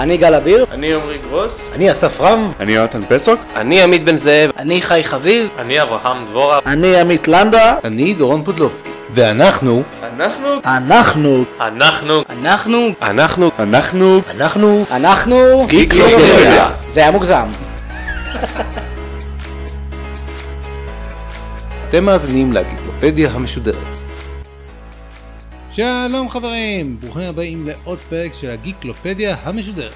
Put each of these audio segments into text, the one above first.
אני גל אביר. אני עמרי גרוס. אני אסף רם. אני יונתן פסוק. אני עמית בן זאב. אני חי חביב. אני אברהם דבורה. אני עמית לנדה. אני דורון פודלובסקי. ואנחנו... אנחנו... אנחנו... אנחנו... אנחנו... אנחנו... אנחנו... אנחנו... אנחנו... גיקלופדיה. זה היה מוגזם. אתם מאזינים לגיקלופדיה המשודרת. שלום חברים, ברוכים הבאים לעוד פרק של הגיקלופדיה המשודרת.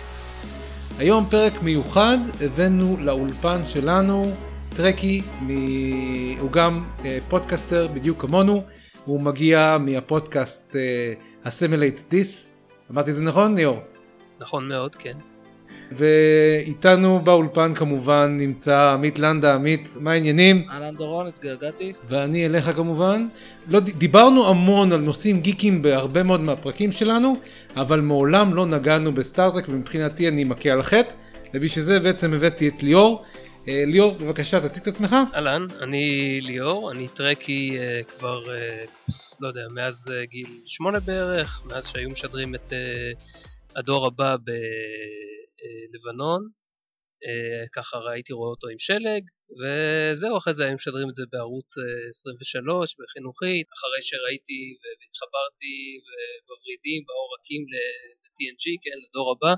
היום פרק מיוחד, הבאנו לאולפן שלנו טרקי, מ... הוא גם אה, פודקאסטר בדיוק כמונו, הוא מגיע מהפודקאסט Assimilate This, אמרתי את זה נכון ליאור? נכון מאוד, כן. ואיתנו באולפן כמובן נמצא עמית לנדה, עמית, מה העניינים? אהלן דורון, התגעגעתי. ואני אליך כמובן. לא, דיברנו המון על נושאים גיקים בהרבה מאוד מהפרקים שלנו, אבל מעולם לא נגענו בסטארטרק ומבחינתי אני מכה על חטא, ובשביל זה בעצם הבאתי את ליאור. אה, ליאור, בבקשה תציג את עצמך. אהלן, אני ליאור, אני טרקי uh, כבר, uh, לא יודע, מאז גיל שמונה בערך, מאז שהיו משדרים את הדור הבא בלבנון. Uh, ככה ראיתי רואה אותו עם שלג, וזהו, אחרי זה היו משדרים את זה בערוץ 23 בחינוכית, אחרי שראיתי והתחברתי בוורידים, בעורקים ל-TNG, כן, לדור הבא,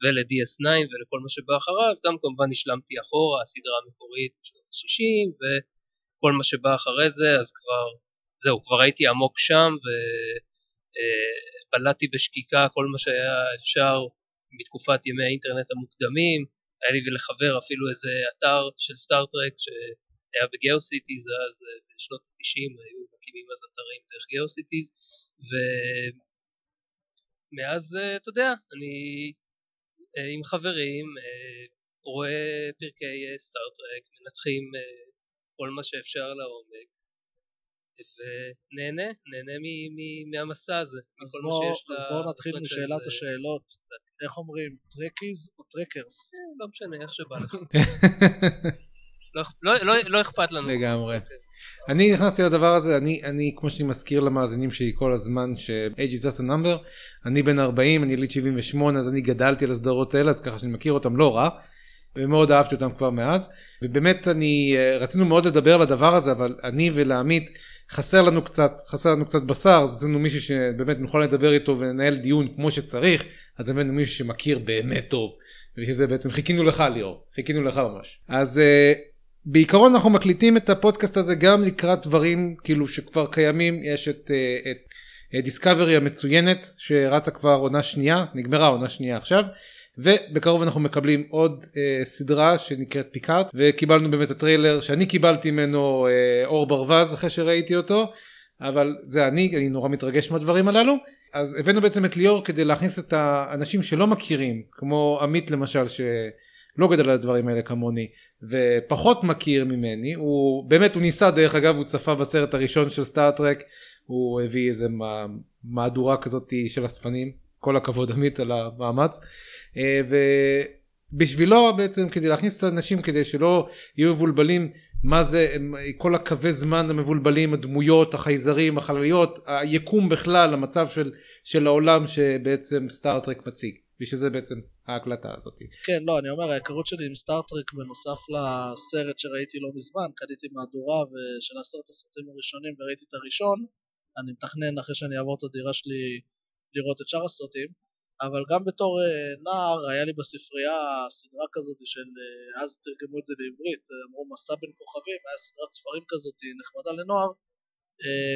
ול-DS9 ולכל מה שבא אחריו, גם כמובן השלמתי אחורה, הסדרה המקורית בשנות ה-60 וכל מה שבא אחרי זה, אז כבר, זהו, כבר הייתי עמוק שם ובלעתי בשקיקה כל מה שהיה אפשר בתקופת ימי האינטרנט המוקדמים, היה לי ולחבר אפילו איזה אתר של סטאר-טרק שהיה בגיאוסיטיז אז בשנות ה-90 היו מקימים אז אתרים דרך גיאוסיטיז ומאז אתה יודע אני עם חברים רואה פרקי סטאר-טרק מנתחים כל מה שאפשר לעומק ונהנה, נהנה מהמסע הזה. אז בואו בוא נתחיל משאלת השאלות. איך אומרים, טרקיז או טרקרס? לא משנה, איך שבא לך. לא אכפת לנו. לגמרי. אני נכנסתי לדבר הזה, אני, אני כמו שאני מזכיר למאזינים שלי כל הזמן ש-age is just a number, אני בן 40, אני יליד 78 אז אני גדלתי על הסדרות האלה אז ככה שאני מכיר אותם לא רע ומאוד אהבתי אותם כבר מאז ובאמת אני רצינו מאוד לדבר על הדבר הזה אבל אני ולעמית חסר לנו קצת חסר לנו קצת בשר אז עשינו מישהו שבאמת נוכל לדבר איתו ולנהל דיון כמו שצריך אז הבאנו מישהו שמכיר באמת טוב ובשביל זה בעצם חיכינו לך ליאור חיכינו לך ממש. אז uh, בעיקרון אנחנו מקליטים את הפודקאסט הזה גם לקראת דברים כאילו שכבר קיימים יש את, uh, את דיסקאברי המצוינת שרצה כבר עונה שנייה נגמרה עונה שנייה עכשיו ובקרוב אנחנו מקבלים עוד אה, סדרה שנקראת פיקארט וקיבלנו באמת הטריילר שאני קיבלתי ממנו אה, אור ברווז אחרי שראיתי אותו אבל זה אני אני נורא מתרגש מהדברים הללו. אז הבאנו בעצם את ליאור כדי להכניס את האנשים שלא מכירים כמו עמית למשל שלא גדל על הדברים האלה כמוני ופחות מכיר ממני. הוא באמת הוא ניסה דרך אגב הוא צפה בסרט הראשון של סטארט-טרק הוא הביא איזה מהדורה כזאת של אספנים. כל הכבוד עמית על המאמץ ובשבילו בעצם כדי להכניס את האנשים כדי שלא יהיו מבולבלים מה זה כל הקווי זמן המבולבלים הדמויות החייזרים החלליות היקום בכלל המצב של, של העולם שבעצם סטארט-טרק מציג בשביל זה בעצם ההקלטה הזאת. כן לא אני אומר ההיכרות שלי עם סטארט-טרק בנוסף לסרט שראיתי לא מזמן קניתי מהדורה של עשרת הסרטים הראשונים וראיתי את הראשון אני מתכנן אחרי שאני אעבור את הדירה שלי לראות את שאר הסרטים אבל גם בתור נער היה לי בספרייה סדרה כזאת של אז תרגמו את זה לעברית אמרו מסע בין כוכבים היה סדרת ספרים כזאת נחמדה לנוער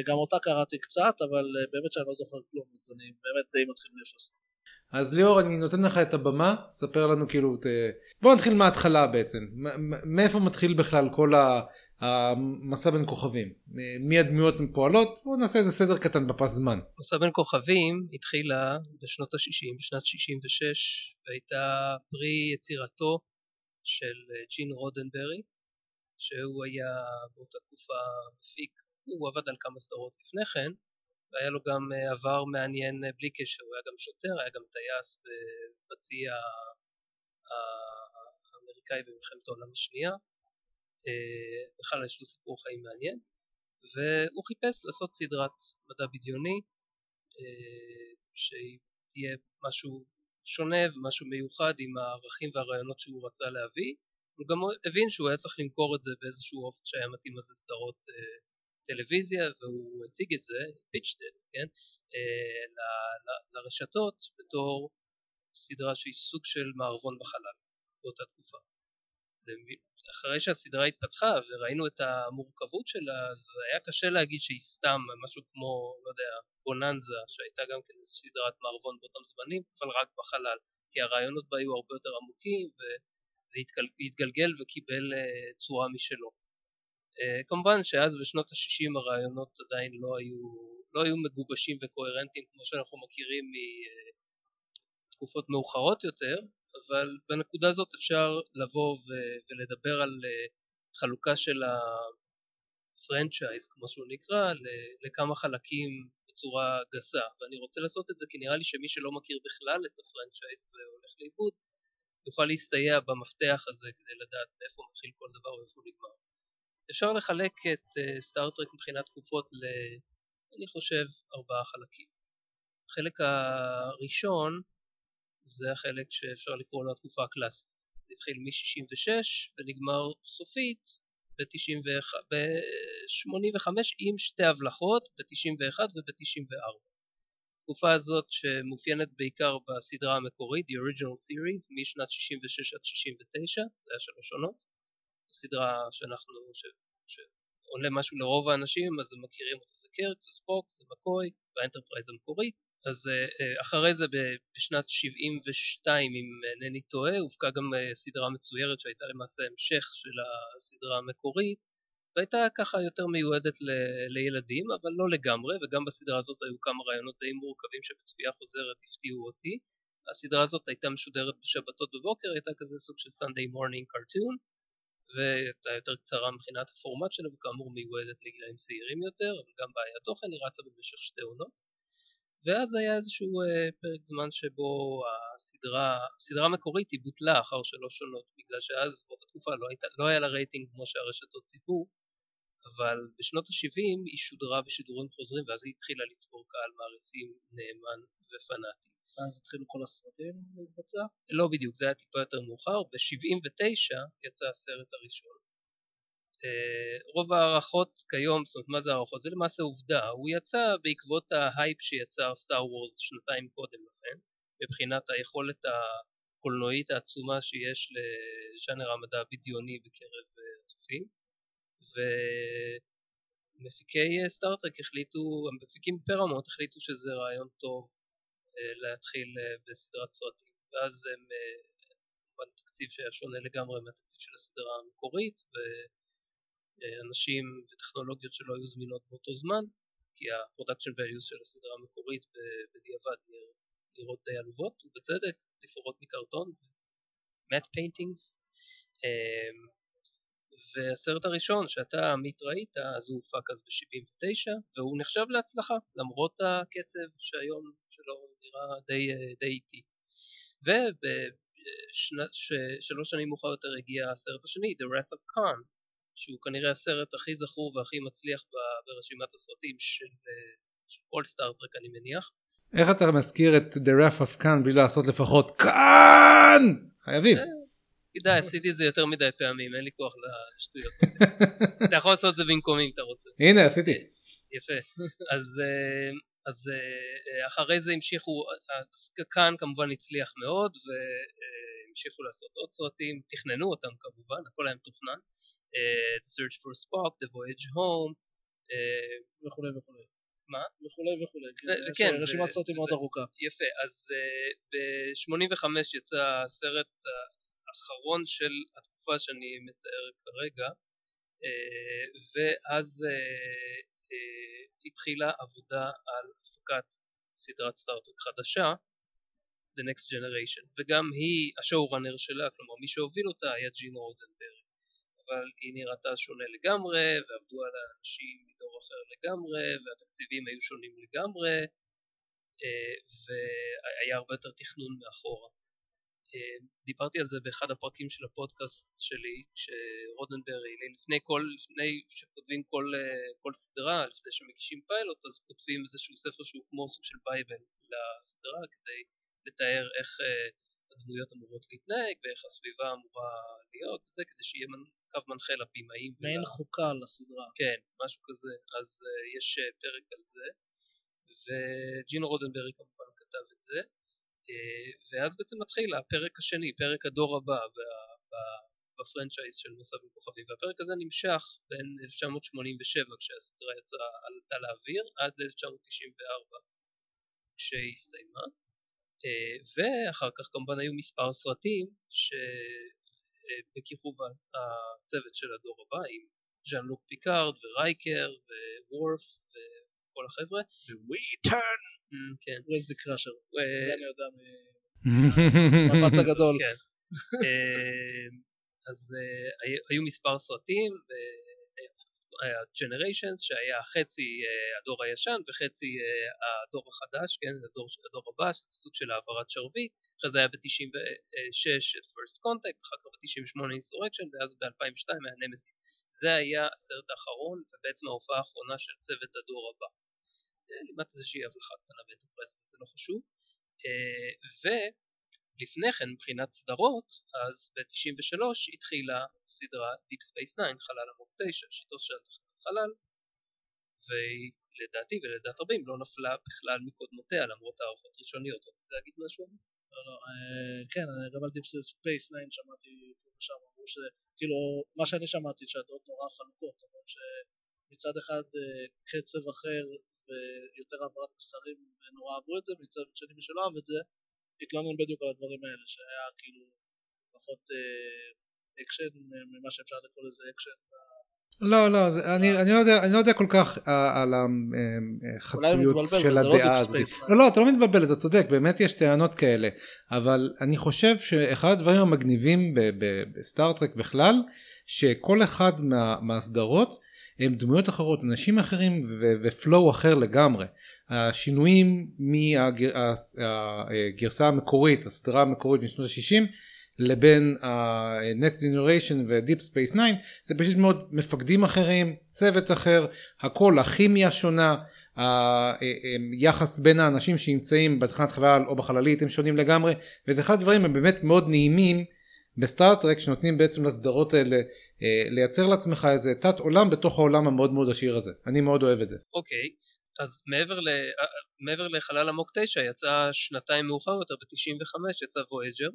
גם אותה קראתי קצת אבל באמת שאני לא זוכר כלום אז אני באמת די מתחיל מאפס. אז ליאור אני נותן לך את הבמה ספר לנו כאילו בוא נתחיל מההתחלה בעצם מאיפה מתחיל בכלל כל ה... המסע בין כוכבים. מי הדמויות פועלות? בואו נעשה איזה סדר קטן בפס זמן. מסע בין כוכבים התחילה בשנות ה-60 בשנת 66 והייתה פרי יצירתו של ג'ין רודנברי שהוא היה באותה תקופה מפיק. הוא עבד על כמה סדרות לפני כן והיה לו גם עבר מעניין בלי קשר. הוא היה גם שוטר היה גם טייס בצי האמריקאי במלחמת העולם השנייה בכלל יש לו סיפור חיים מעניין והוא חיפש לעשות סדרת מדע בדיוני שתהיה משהו שונה ומשהו מיוחד עם הערכים והרעיונות שהוא רצה להביא. הוא גם הבין שהוא היה צריך למכור את זה באיזשהו אופן שהיה מתאים לזה סדרות אה, טלוויזיה והוא הציג את זה, פיצ'ט כן, אה, ל- ל- לרשתות בתור סדרה שהיא סוג של מערבון בחלל באותה תקופה. אחרי שהסדרה התפתחה וראינו את המורכבות שלה אז היה קשה להגיד שהיא סתם משהו כמו, לא יודע, בוננזה שהייתה גם כן סדרת מערבון באותם זמנים אבל רק בחלל כי הרעיונות בה היו הרבה יותר עמוקים וזה התגל- התגלגל וקיבל אה, צורה משלו. אה, כמובן שאז בשנות ה-60 הרעיונות עדיין לא היו, לא היו מגובשים וקוהרנטיים כמו שאנחנו מכירים מתקופות מאוחרות יותר אבל בנקודה הזאת אפשר לבוא ו- ולדבר על אה, חלוקה של ה franchise כמו שהוא נקרא לכמה חלקים בצורה גסה ואני רוצה לעשות את זה כי נראה לי שמי שלא מכיר בכלל את ה franchise והולך לאיבוד יוכל להסתייע במפתח הזה כדי לדעת מאיפה מתחיל כל דבר ואיפה הוא נגמר. אפשר לחלק את סטארטרק מבחינת תקופות ל... אני חושב ארבעה חלקים. החלק הראשון זה החלק שאפשר לקרוא לו התקופה הקלאסית. זה התחיל מ-66 ונגמר סופית ב-85 עם שתי הבלחות ב-91 וב-94. התקופה הזאת שמאופיינת בעיקר בסדרה המקורית, The Original Series, משנת 66 עד 69, זה היה שלוש עונות. סדרה שאנחנו, ש, שעולה משהו לרוב האנשים, אז הם מכירים אותה, זה קרק, זה ספוק, זה מקוי, והאנטרפרייז המקורית. אז אחרי זה בשנת 72, אם אינני טועה, הופקה גם סדרה מצוירת שהייתה למעשה המשך של הסדרה המקורית, והייתה ככה יותר מיועדת ל- לילדים, אבל לא לגמרי, וגם בסדרה הזאת היו כמה רעיונות די מורכבים שבצפייה חוזרת הפתיעו אותי. הסדרה הזאת הייתה משודרת בשבתות בבוקר, הייתה כזה סוג של Sunday morning cartoon, והייתה יותר קצרה מבחינת הפורמט שלה, וכאמור מיועדת לגילאים צעירים יותר, אבל גם בעיה תוכן, היא רצה במשך שתי עונות. ואז היה איזשהו אה, פרק זמן שבו הסדרה, הסדרה המקורית היא בוטלה אחר שלוש עונות, בגלל שאז באותה תקופה לא, הייתה, לא היה לה רייטינג כמו שהרשתות ציפו, אבל בשנות ה-70 היא שודרה בשידורים חוזרים ואז היא התחילה לצבור קהל מעריצים נאמן ופנאטי. ואז התחילו כל הסרטים להתבצע? לא בדיוק, זה היה טיפה יותר מאוחר, ב-79 יצא הסרט הראשון. אה, רוב ההערכות כיום, זאת אומרת מה זה הערכות? זה למעשה עובדה, הוא יצא בעקבות ההייפ שיצר סטאר וורס שנתיים קודם לכן, מבחינת היכולת הקולנועית העצומה שיש לז'אנר המדע הבדיוני בקרב אה, הצופים, ומפיקי סטארטרק החליטו, המפיקים פרמונט החליטו שזה רעיון טוב להתחיל בסדרת סרטים, ואז הם כמובן תקציב שהיה שונה לגמרי מהתקציב של הסדרה המקורית, ו... אנשים וטכנולוגיות שלא היו זמינות באותו זמן כי ה production values של הסדרה המקורית בדיעבד נראות די עלובות ובצדק, תפאורות מקרטון, matte paintings והסרט הראשון שאתה עמית ראית אז הוא הופק אז ב-79 והוא נחשב להצלחה למרות הקצב שהיום שלו נראה די, די איטי. ובשלוש שנים מאוחר יותר הגיע הסרט השני The Wrath of Khan שהוא כנראה הסרט הכי זכור והכי מצליח ברשימת הסרטים של, של כל סטארטרק אני מניח. איך אתה מזכיר את The Wrath of Khan בלי לעשות לפחות כאן? חייבים. כדאי, עשיתי את זה יותר מדי פעמים, אין לי כוח לשטויות. אתה יכול לעשות את זה במקומי אם אתה רוצה. הנה עשיתי. יפה. אז, אז אחרי זה המשיכו, כאן כמובן הצליח מאוד והמשיכו לעשות עוד סרטים, תכננו אותם כמובן, הכל היה מתוכנן. The Search for Spock, The Voyage Home וכולי וכולי. מה? וכולי וכולי. כן, יש רשימת סרטים מאוד ארוכה. יפה, אז ב-85 יצא הסרט האחרון של התקופה שאני מתאר כרגע ואז התחילה עבודה על הפקת סדרת סטארטרק חדשה The Next Generation וגם היא השואו-ראנר שלה, כלומר מי שהוביל אותה היה ג'ין רודנברג אבל היא נראתה שונה לגמרי ועבדו על האנשים מדור אחר לגמרי והתקציבים היו שונים לגמרי והיה הרבה יותר תכנון מאחורה. דיברתי על זה באחד הפרקים של הפודקאסט שלי כשרודנברי לפני כל, לפני שכותבים כל, כל סדרה, לפני שמגישים פיילוט אז כותבים איזשהו ספר שהוא כמו סוג של bible לסדרה כדי לתאר איך אה, הדמויות אמורות להתנהג ואיך הסביבה אמורה להיות וזה כדי שיהיה קו מנחה לבימאים. מעין חוקה לסדרה. כן, משהו כזה. אז אה, יש אה, פרק על זה, וג'ינו רודנברי כמובן כתב את זה, uh, ואז בעצם מתחיל הפרק השני, פרק הדור הבא בפרנצ'ייז של מסע בין כוכבים, והפרק הזה נמשך בין 1987 כשהסדרה יצאה עלתה לאוויר עד 1994 כשהיא הסתיימה. ואחר כך כמובן היו מספר סרטים שבכיכוב הצוות של הדור הבא עם ז'אן לוק פיקארד ורייקר וורף וכל החבר'ה. ווויטון! אמ, כן. ווסלי קראשר. אה, זה אני יודע מהמפץ הגדול. כן. אה, אז אה, היו- היו מספר סרטים, Generations שהיה חצי אה, הדור הישן וחצי אה, הדור החדש, כן, הדור, הדור הבא, שזה סוג של העברת שרביט, אחרי זה היה ב-96 את First Contact, אחר כך ב-98 Insurrection ואז ב-2002 היה נמסיס. זה היה הסרט האחרון ובעצם ההופעה האחרונה של צוות הדור הבא. אה, למעט איזושהי הבלחה קטנה באנטרפרייז, זה לא חשוב. אה, ולפני כן מבחינת סדרות, אז ב-93 התחילה סדרה Deep Space Nine, חלל עמוק 9, שהייתה על תחנת חלל, והיא לדעתי ולדעת רבים לא נפלה בכלל מקודמותיה למרות הערכות ראשוניות. רצית להגיד משהו? לא, לא, אה, כן, אני גם על Deep Space 9 שמעתי פה ושם, אמרו שכאילו, מה שאני שמעתי שהדעות נורא חלוקות, אבל שמצד אחד אה, קצב אחר ויותר העברת מסרים נורא אהבו את זה, מצד שני מי שלא אהב את זה, התלונן בדיוק על הדברים האלה, שהיה כאילו פחות אה, אקשן אה, ממה שאפשר לקרוא לזה אקשן. לא לא זה, אני, אני לא יודע אני לא יודע כל כך אה, על החצויות של לא הדעה הזאת. לא לא אתה לא מתבלבל אתה צודק באמת יש טענות כאלה אבל אני חושב שאחד הדברים המגניבים ב- ב- בסטארטרק בכלל שכל אחד מה, מהסדרות הם דמויות אחרות אנשים אחרים ופלואו אחר לגמרי. השינויים מהגרסה המקורית הסדרה המקורית משנות ה-60 לבין ה-Next Generation ו-Deep Space 9 זה פשוט מאוד מפקדים אחרים צוות אחר הכל הכימיה שונה היחס בין האנשים שנמצאים בתחנת חלל או בחללית הם שונים לגמרי וזה אחד הדברים הבאמת מאוד נעימים בסטאר-טרק שנותנים בעצם לסדרות האלה אה, לייצר לעצמך איזה תת עולם בתוך העולם המאוד מאוד עשיר הזה אני מאוד אוהב את זה. אוקיי, אז מעבר, ל, אה, מעבר לחלל עמוק 9 יצא שנתיים מאוחר יותר ב-95 יצא וויג'ר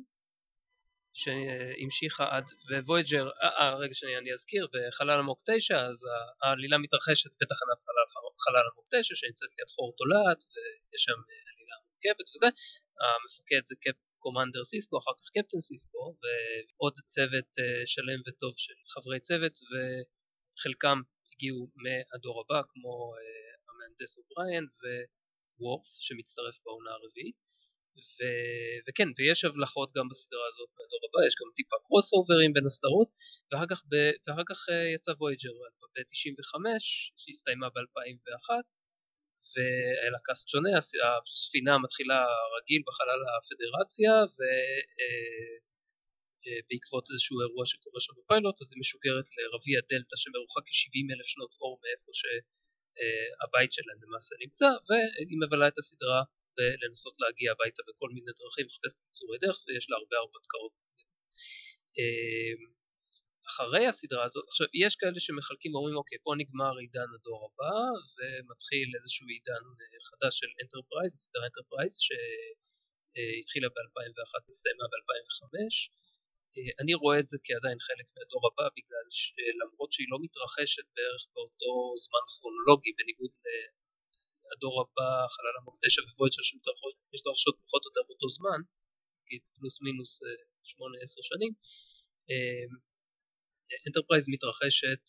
שהמשיכה עד וויג'ר, אה, אה רגע שנייה אני אזכיר בחלל עמוק 9 אז העלילה מתרחשת בתחנת חלל, חלל עמוק 9 שנמצאת ליד חור תולעת ויש שם אה, עלילה מורכבת וזה. המפקד זה קפ... commander סיסקו, אחר כך captain סיסקו ועוד צוות שלם וטוב של חברי צוות וחלקם הגיעו מהדור הבא כמו אה, המהנדס אובריין ווורף שמצטרף בעונה הרביעית. ו... וכן ויש הבלחות גם בסדרה הזאת מהדור הבא יש גם טיפה crossover ים בין הסדרות. ואחר כך, ב... ואחר כך אה, יצא וויג'ר ב-95 שהסתיימה ב-2001 והיה לה cast שונה, הספינה מתחילה רגיל בחלל הפדרציה ובעקבות איזשהו אירוע שקורה שם בפיילוט אז היא משוגרת לרביע דלתא שמרוחק כ-70 אלף שנות אור מאיפה שהבית שלהם למעשה נמצא והיא מבלה את הסדרה לנסות להגיע הביתה בכל מיני דרכים, מחפשת קיצורי דרך ויש לה הרבה הרפתקאות. אחרי הסדרה הזאת, עכשיו יש כאלה שמחלקים ואומרים אוקיי פה נגמר עידן הדור הבא ומתחיל איזשהו עידן חדש של אנטרפרייז, סדרה אנטרפרייז שהתחילה ב-2001 והסתיימה ב-2005 אני רואה את זה כעדיין חלק מהדור הבא בגלל שלמרות שהיא לא מתרחשת בערך באותו זמן כרונולוגי בניגוד לדור הבא, חלל עמוק 9 וויג'ר שמתרחשות פחות או יותר באותו זמן, נגיד פלוס מינוס 8-10 שנים אנטרפרייז מתרחשת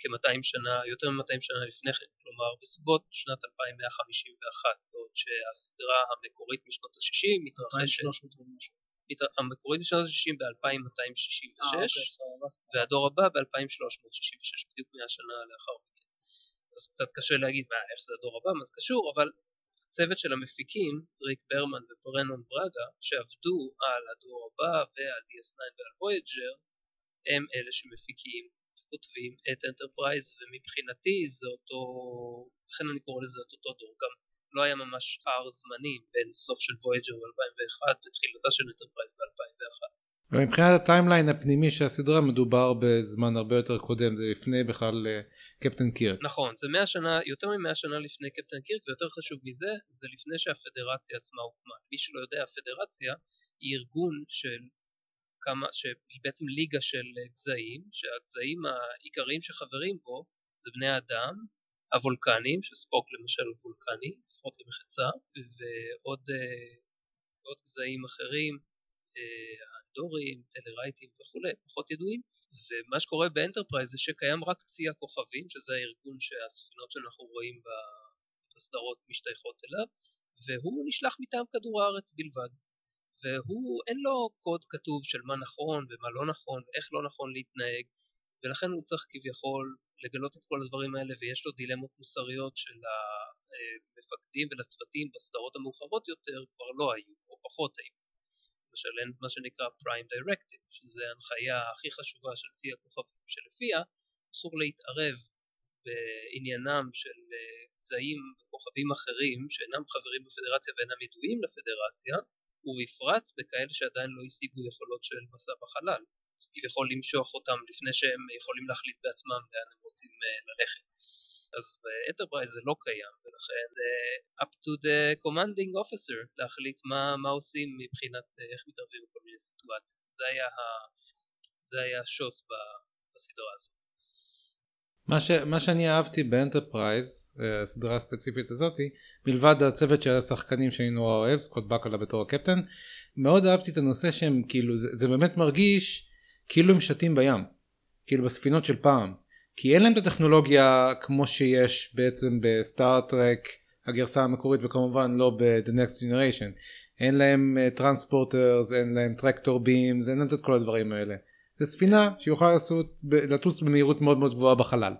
כ-200 שנה, יותר מ-200 שנה לפני כן, כלומר בסביבות שנת 2151, בעוד שהסדרה המקורית משנות ה-60 מתרחשת, מת... המקורית משנות ה-60 ב-2266 והדור הבא ב-2366, בדיוק 100 שנה לאחר מכן. אז קצת קשה להגיד מה, איך זה הדור הבא, מה זה קשור, אבל הצוות של המפיקים, ריק ברמן וברנון בראגה, שעבדו על הדור הבא ועל DS9 ועל וויג'ר, הם אלה שמפיקים וכותבים את אנטרפרייז ומבחינתי זה אותו, לכן אני קורא לזה את אותו דור, גם לא היה ממש פער זמנים בין סוף של וויג'ר ב-2001 ותחילתה של אנטרפרייז ב-2001. ומבחינת הטיימליין הפנימי של הסדרה מדובר בזמן הרבה יותר קודם זה לפני בכלל אה, קפטן קירק. נכון, זה 100 שנה, יותר מ-100 שנה לפני קפטן קירק ויותר חשוב מזה, זה לפני שהפדרציה עצמה הוקמה. מי שלא יודע, הפדרציה היא ארגון של כמה, שהיא בעצם ליגה של אה, גזעים, שהגזעים העיקריים שחברים בו זה בני אדם, הוולקנים, שספוק למשל הוא וולקני, לפחות למחצה, ועוד אה, עוד גזעים אחרים, אה, האנדורים, טלרייטים וכולי, פחות ידועים, ומה שקורה באנטרפרייז זה שקיים רק צי הכוכבים, שזה הארגון שהספינות שאנחנו רואים בסדרות משתייכות אליו, והוא נשלח מטעם כדור הארץ בלבד. והוא אין לו קוד כתוב של מה נכון ומה לא נכון ואיך לא נכון להתנהג ולכן הוא צריך כביכול לגלות את כל הדברים האלה ויש לו דילמות מוסריות שלמפקדים ולצוותים בסדרות המאוחרות יותר כבר לא היו או פחות היו. למשל אין מה שנקרא Prime Directive שזה ההנחיה הכי חשובה של צי הכוכבים שלפיה אסור להתערב בעניינם של גזעים וכוכבים אחרים שאינם חברים בפדרציה ואינם ידועים לפדרציה ובפרט בכאלה שעדיין לא השיגו יכולות של מסע בחלל. כביכול למשוך אותם לפני שהם יכולים להחליט בעצמם לאן הם רוצים אה, ללכת. אז באנטרפרייז זה לא קיים ולכן זה up to the commanding officer להחליט מה, מה עושים מבחינת אה, איך מתערבים בכל מיני סיטואציות. זה היה, ה, זה היה השוס בסדרה הזאת. מה, ש, מה שאני אהבתי באנטרפרייז, אה, הסדרה הספציפית הזאתי, מלבד הצוות של השחקנים שאני נורא אוהב, סקוט בקולה בתור הקפטן, מאוד אהבתי את הנושא שהם כאילו, זה, זה באמת מרגיש כאילו הם שטים בים, כאילו בספינות של פעם, כי אין להם את הטכנולוגיה כמו שיש בעצם בסטאר טרק הגרסה המקורית וכמובן לא ב-The Next Generation, אין להם transporters, אה, אין להם tractor beams, אין להם את כל הדברים האלה. זה ספינה שיכולה לעשות, לטוס במהירות מאוד מאוד גבוהה בחלל.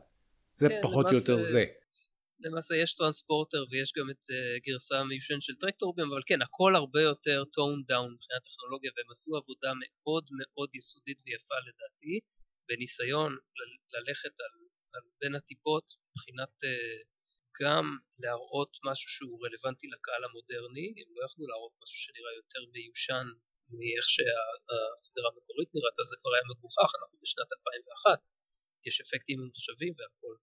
זה כן, פחות או יותר זה. למעשה יש transporter ויש גם את אה, גרסה מיושנת של tractor beam אבל כן הכל הרבה יותר toned down מבחינת טכנולוגיה והם עשו עבודה מאוד מאוד יסודית ויפה לדעתי בניסיון ללכת על, על בין הטיפות מבחינת uh, גם להראות משהו שהוא רלוונטי לקהל המודרני הם לא יכלו להראות משהו שנראה יותר מיושן מאיך שהסדרה המקורית נראתה זה כבר היה מגוחך אנחנו בשנת 2001 יש אפקטים ממוחשבים והכל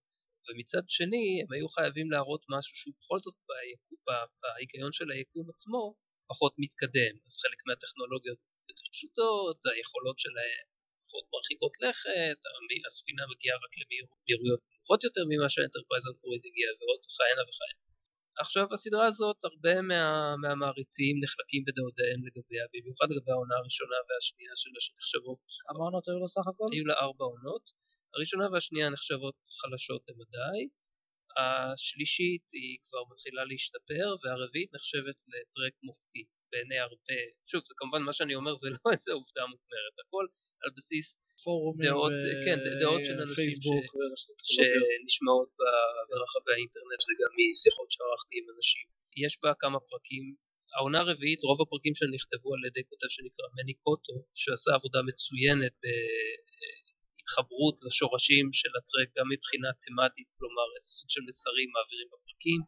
ומצד שני הם היו חייבים להראות משהו שהוא בכל זאת בהיגיון של היקום עצמו פחות מתקדם. אז חלק מהטכנולוגיות יותר פשוטות היכולות שלהם פחות מרחיקות לכת הספינה מגיעה רק למהירויות נמוכות יותר ממה שהאנטרפרייז המקורית הגיעה ועוד כהנה וכהנה. עכשיו הסדרה הזאת הרבה מה, מהמעריצים נחלקים בדעותיהם לגביה במיוחד לגבי העונה הראשונה והשנייה שלה שנחשבות. כמה עונות היו לו סך הכל? היו לה ארבע עונות הראשונה והשנייה נחשבות חלשות למדי השלישית היא כבר מתחילה להשתפר והרביעית נחשבת לטרק מופתי בעיני הרבה. שוב זה כמובן מה שאני אומר זה לא איזה עובדה מוכמרת הכל על בסיס פורומים דעות, כן, דעות של אנשים ש... שנשמעות ברחבי האינטרנט וגם משיחות שערכתי עם אנשים. יש בה כמה פרקים, העונה הרביעית, רוב הפרקים שלה נכתבו על ידי כותב שנקרא מני קוטו, שעשה עבודה מצוינת בהתחברות לשורשים של הטרק גם מבחינה תמטית, כלומר איזה סוג של מסרים מעבירים בפרקים,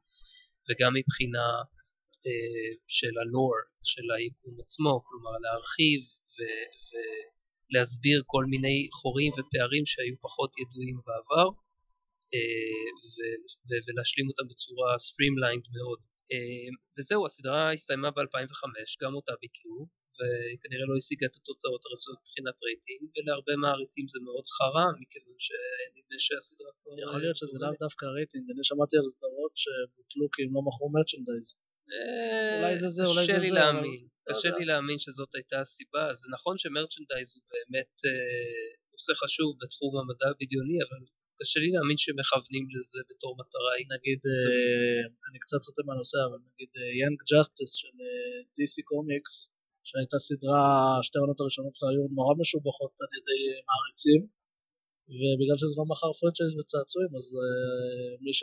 וגם מבחינה אה, של הלור, של היקום עצמו, כלומר להרחיב ו... ו להסביר כל מיני חורים ופערים שהיו פחות ידועים בעבר אה, ולהשלים אותם בצורה streamlined מאוד. אה, וזהו, הסדרה הסתיימה ב-2005, גם אותה ביטלו, וכנראה לא השיגה את התוצאות הרצויות מבחינת רייטינג, ולהרבה מעריצים זה מאוד חרא, מכיוון שנדמה שהסדרה כבר... יכול להיות שזה לאו דווקא רייטינג, אני שמעתי על סדרות שבוטלו כי הם לא מכרו merchandise. אולי זה זה, אולי זה זה. קשה לי להאמין. קשה לי להאמין שזאת הייתה הסיבה, זה נכון ש merchandise הוא באמת אה, נושא חשוב בתחום המדע הבדיוני, אבל קשה לי להאמין שמכוונים לזה בתור מטרה. נגיד, אה, אני קצת סוטה מהנושא, אבל נגיד Young אה, Justice של DC קומיקס, שהייתה סדרה, שתי העונות הראשונות שלה היו נורא משובחות על ידי מעריצים, ובגלל שזה לא מכר merchandise וצעצועים, אז מי, ש...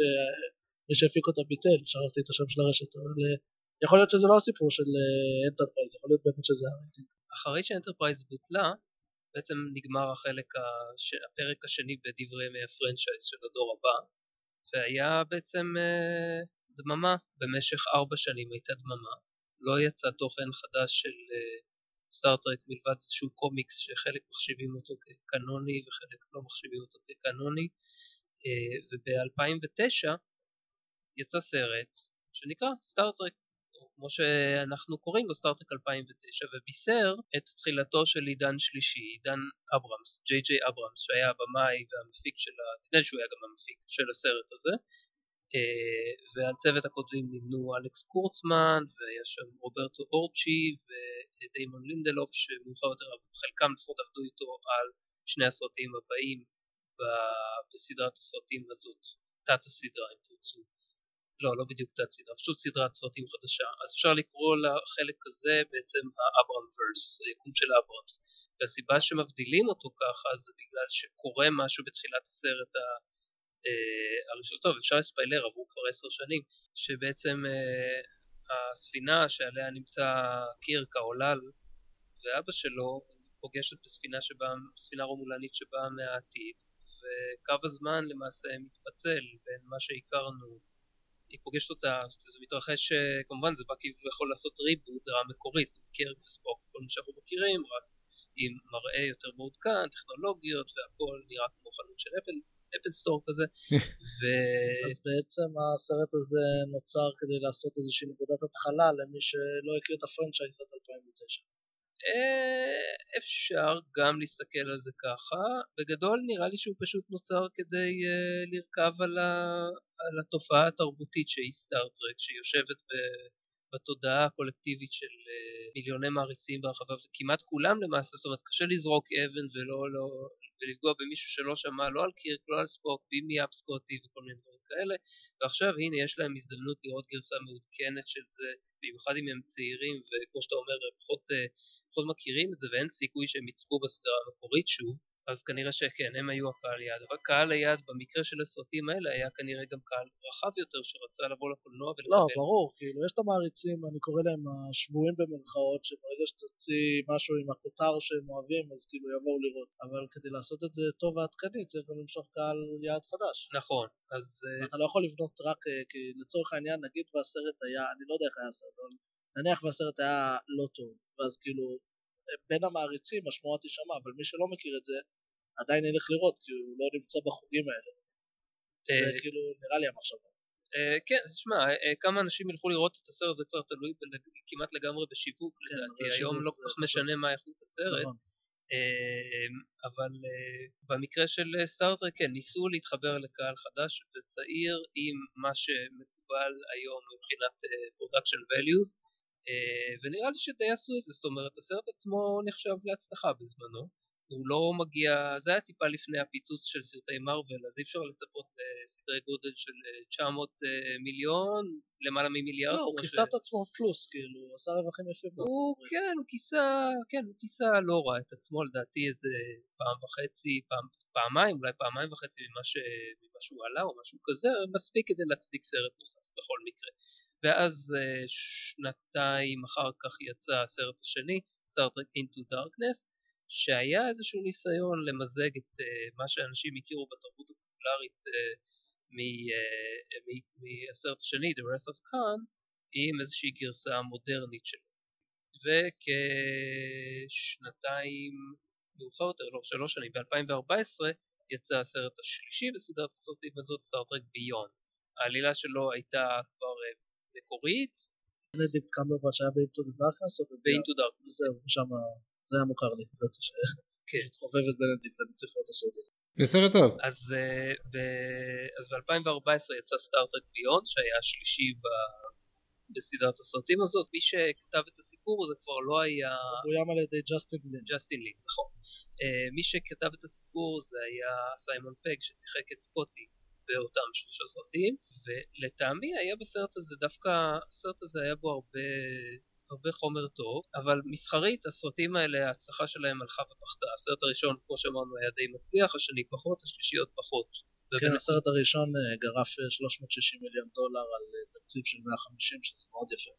מי שהפיק אותה ביטל, שכחתי את השם של הרשת, אבל יכול להיות שזה לא הסיפור של אנטרפרייז, יכול להיות באמת שזה הרייטינג. אחרי שאנטרפרייז בוטלה, בעצם נגמר החלק, הש... הפרק השני בדברי ימי ה franchise של הדור הבא, והיה בעצם דממה, במשך ארבע שנים הייתה דממה, לא יצא תוכן חדש של סטאר טרק מלבד איזשהו קומיקס שחלק מחשיבים אותו כקנוני וחלק לא מחשיבים אותו כקנוני. אה, וב-2009 יצא סרט שנקרא סטאר טרק כמו שאנחנו קוראים לו סטאר טרק 2009 ובישר את תחילתו של עידן שלישי, עידן אברמס, ג'יי ג'יי אברמס שהיה הבמאי והמפיק של, נדמה לי שהוא היה גם המפיק של הסרט הזה. אה, ועל צוות הכותבים נמנו אלכס קורצמן והיה שם רוברטו אורצ'י ודיימון לינדלוף שמאוחר יותר חלקם לפחות עבדו איתו על שני הסרטים הבאים בסדרת הסרטים הזאת, תת הסדרה אם תרצו. לא, לא בדיוק תת סדרה, פשוט סדרת סרטים חדשה. אז אפשר לקרוא לחלק הזה בעצם האברהם ורס, היקום של אברהמס. והסיבה שמבדילים אותו ככה זה בגלל שקורה משהו בתחילת הסרט אה, הראשון, טוב אפשר לספיילר, עברו כבר עשר שנים, שבעצם אה, הספינה שעליה נמצא קירק העולל ואבא שלו פוגשת בספינה שבאה, ספינה רומולנית שבאה מהעתיד וקו הזמן למעשה מתפצל בין מה שהכרנו היא פוגשת אותה, זה מתרחש, אה, כמובן זה בא כביכול לעשות ריבוט, דרה מקורית, קירק וספוק, כל מה שאנחנו מכירים, רק עם מראה יותר מעודכן, טכנולוגיות והכל נראה כמו חנות של אפל, אפל סטור כזה. ו... אז בעצם הסרט הזה נוצר כדי לעשות איזושהי נקודת התחלה למי שלא הכיר את ה franchise עד 2009. אה, אפשר גם להסתכל על זה ככה, בגדול נראה לי שהוא פשוט נוצר כדי אה, לרכב על, ה... על התופעה התרבותית שהיא סטאר טרק, שיושבת ב... בתודעה הקולקטיבית של אה, מיליוני מעריצים ברחבה, וכמעט כולם למעשה, זאת אומרת קשה לזרוק אבן ולא לא, ולפגוע במישהו שלא שמע לא על קירק, לא על ספוק, בימי אפ סקוטי וכל מיני דברים כאלה, ועכשיו הנה יש להם הזדמנות לראות גרסה מעודכנת של זה, במיוחד אם הם צעירים וכמו שאתה אומר פחות, אה, פחות מכירים את זה ואין סיכוי שהם יצפו בסדרה המקורית שוב, אז כנראה שכן, הם היו הקהל יעד, אבל קהל היעד במקרה של הסרטים האלה היה כנראה גם קהל רחב יותר שרצה לבוא לקולנוע ולקבל. לא, ברור, כאילו יש את המעריצים, אני קורא להם השבויים במרכאות, שברגע שתוציא משהו עם הכותר שהם אוהבים, אז כאילו יבואו לראות, אבל כדי לעשות את זה טוב ועדכני צריך גם למשוך קהל יעד חדש. נכון, אז... אה, אתה לא יכול לבנות רק, אה, כי לצורך העניין, נגיד והסרט היה, אני לא יודע איך היה הסרט, אבל נניח והסרט היה לא טוב, ואז כאילו בין המעריצים השמועה תישמע, אבל מי שלא מכיר את זה, עדיין ילך לראות, כי הוא לא נמצא בחוגים האלה. אה, זה כאילו נראה לי המחשבה. אה, כן, תשמע, אה, כמה אנשים ילכו לראות את הסרט זה כבר תלוי כמעט לגמרי בשיווק כן, לדעתי, היום לא כל כך משנה מה איכות הסרט, נכון. אבל במקרה של סטארטרק כן, ניסו להתחבר לקהל חדש וצעיר עם מה שמקובל היום מבחינת production values ונראה לי שדי עשו את זה, זאת אומרת הסרט עצמו נחשב להצלחה בזמנו הוא לא מגיע, זה היה טיפה לפני הפיצוץ של סרטי מארוול, אז אי אפשר לצפות לסדרי גודל של 900 אה, מיליון, למעלה ממיליארד. לא, הוא כיסה את עצמו פלוס, כאילו, הוא עשה רווחים יפים הוא, כן, הוא כיסה, כן, הוא כיסה לא רע את עצמו, לדעתי איזה פעם וחצי, פעם, פעמיים, אולי פעמיים וחצי ממה, ש, ממה שהוא עלה או משהו כזה, מספיק כדי להצדיק סרט נוסף בכל מקרה. ואז אה, שנתיים אחר כך יצא הסרט השני, סטארט-טרק Into Darkness, שהיה איזשהו ניסיון למזג את uh, מה שאנשים הכירו בתרבות הפופולרית uh, מהסרט השני, The Wrath of Khan, עם איזושהי גרסה מודרנית שלו. וכשנתיים מאוחר יותר, לא שלוש שנים, ב-2014 יצא הסרט השלישי בסדרת הסרטים הזאת, סטארט-טרק ביון. העלילה שלו הייתה כבר מקורית. בנדיקט קמברבץ' היה ב-Into the Darkness או ב-Into Darkness. זהו, שם זה היה מוכר לי, ידעתי ש... כן. חובבת בנדיקט, אני צריך לראות את הסרט הזה. זה סרט טוב. אז, uh, ב... אז ב-2014 יצא סטארטרק Beyond שהיה השלישי ב... בסדרת הסרטים הזאת, מי שכתב את הסיפור הזה כבר לא היה... הוא בוים על ידי ג'סטין לין. ג'סטין לין, נכון. Uh, מי שכתב את הסיפור זה היה סיימון פג ששיחק את סקוטי באותם שלושה סרטים, ולטעמי היה בסרט הזה דווקא, הסרט הזה היה בו הרבה הרבה חומר טוב, אבל מסחרית הסרטים האלה ההצלחה שלהם הלכה ופחתה. הסרט הראשון כמו שאמרנו היה די מצליח, השני פחות, השלישי עוד פחות. כן, הסרט הראשון אה, גרף 360 אה, מיליון דולר על אה, תקציב של 150 שזה מאוד יפה.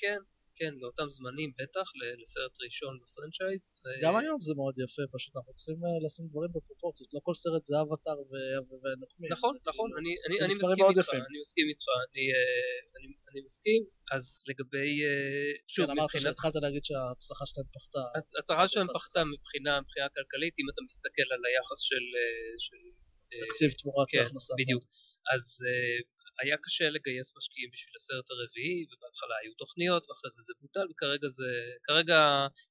כן, כן, לאותם זמנים בטח, לסרט ראשון בפרנצ'ייז. גם אה, היום זה מאוד יפה, פשוט אנחנו צריכים אה, לשים דברים בפרופורציות, לא כל סרט זה אבטאר ו- ו- ונוקמים. נכון, נכון, אני, אני, אני מסכים איתך. אני מסכים איתך, אני, אה, אני, אני מסכים, אז לגבי, אה, שוב, כן, אמרת מבחינת, שהתחלת להגיד שההצלחה שלהם פחתה. הצהרה שלהם פחתה מבחינה, מבחינה כלכלית, אם אתה מסתכל על היחס של, של תקציב תמורת כן, ההכנסה. בדיוק. אז היה קשה לגייס משקיעים בשביל הסרט הרביעי, ובהתחלה היו תוכניות, ואחרי זה זה בוטל, וכרגע זה... כרגע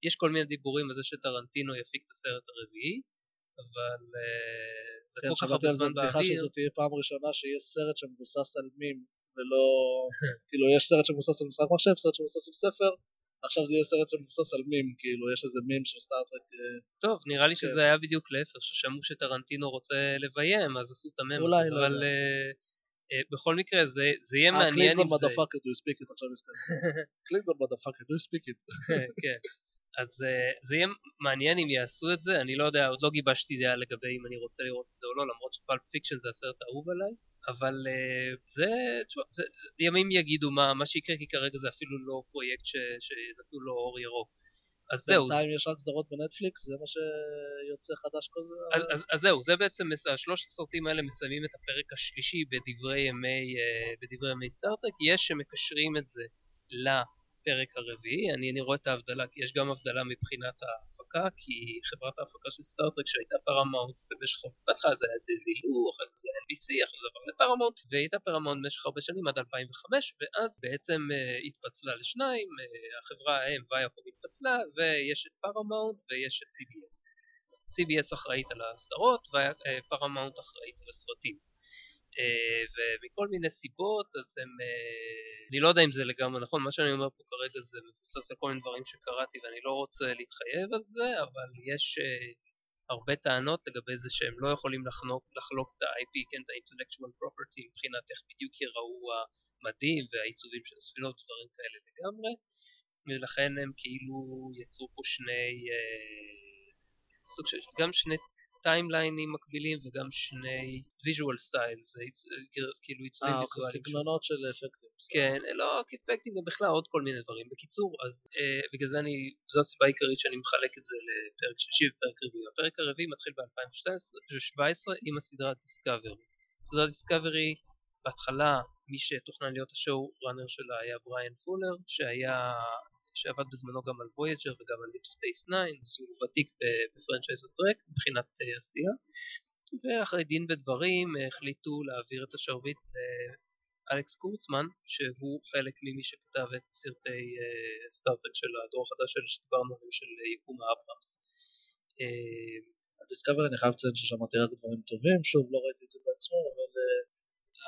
יש כל מיני דיבורים על זה שטרנטינו יפיק את הסרט הרביעי, אבל uh, זה כן, כל כך שמעתי הרבה על זה זמן בדיחה באוויר. שזאת תהיה פעם ראשונה שיש סרט שמבוסס על מים, ולא... כאילו, יש סרט שמבוסס על משחק מחשב, סרט שמבוסס על ספר, עכשיו זה יהיה סרט שמבוסס על מים, כאילו, יש איזה מים של סטארט-טרק. אה, טוב, נראה לי כן. שזה היה בדיוק להפך, ששמעו שטרנטינו רוצה לביים, אז עשו את המם. אולי, לא אבל יודע. uh, uh, בכל מקרה, זה, זה יהיה אה, מעניין אם זה... מדפאקר, do you speak it, עכשיו נזכר. קלינגון מדפאקר, do you speak it. כן. אז uh, זה יהיה מעניין אם יעשו את זה, אני לא יודע, עוד לא גיבשתי דעה לגבי אם אני רוצה לראות את זה או לא, למרות שפאלפ פיקשן זה הסרט האהוב עליי, אבל זה, תשמע, ימים יגידו מה, מה שיקרה, כי כרגע זה אפילו לא פרויקט ש, שנתנו לו אור ירוק. אז זהו, בינתיים יש רק סדרות בנטפליקס, זה מה שיוצא חדש כל זה. אז, אז, אז זהו, זה בעצם, השלושת הסרטים האלה מסיימים את הפרק השלישי בדברי ימי, אה, בדברי ימי סטארטרק, יש שמקשרים את זה לפרק הרביעי, אני, אני רואה את ההבדלה, כי יש גם הבדלה מבחינת ההפקה, כי חברת ההפקה של סטארטרק שהייתה פרמאונט במשך, בהתחלה זה היה דזילו, אחרי זה היה NBC, אחרי זה עבר לפרמאונט, והייתה פרמאונט במשך הרבה שנים עד 2005, ואז בעצם אה, התפצלה לשניים, אה, החברה האם ויאקום התפצלה, ויש את פרמאונט ויש את CBS. CBS אחראית על הסדרות ופרמאונט אחראית על הסרטים. אה, ומכל מיני סיבות אז הם, אה, אני לא יודע אם זה לגמרי נכון, מה שאני אומר פה כרגע זה מבוסס על כל מיני דברים שקראתי ואני לא רוצה להתחייב על זה, אבל יש אה, הרבה טענות לגבי זה שהם לא יכולים לחנוק, לחלוק את ה-IP, כן, את ה-intellectual property מבחינת איך בדיוק יראו המדים והעיצובים של הספינות ודברים כאלה לגמרי, ולכן הם כאילו יצרו פה שני סוג של, גם שני טיימליינים מקבילים וגם שני visual styles, כאילו עיצובים אה, אוקיי, ויזואליים. סגנונות של אפקטים. כן, לא כאפקטים, גם בכלל עוד כל מיני דברים. בקיצור, אז אה, בגלל זה אני, זו הסיבה העיקרית שאני מחלק את זה לפרק שלישי ופרק רביעי. הפרק הרביעי מתחיל ב-2017 עם הסדרה דיסקאברי. סדרת דיסקאברי, בהתחלה מי שתוכנן להיות השואו ראנר שלה היה בריאן פולר, שהיה, שעבד בזמנו גם על וויג'ר וגם על דיפ ספייס 9, אז הוא ותיק ב franchise הטרק מבחינת אה, עשייה. ואחרי דין ודברים אה, החליטו להעביר את השרביט לאלכס קורצמן, שהוא חלק ממי שכתב את סרטי אה, סטארטרק של הדור החדש של שדיברנו עליהם של יקום האברהמס. הדיסקאברי אני חייב לציין ששמעתי רק דברים טובים, שוב לא ראיתי את זה בעצמי, אבל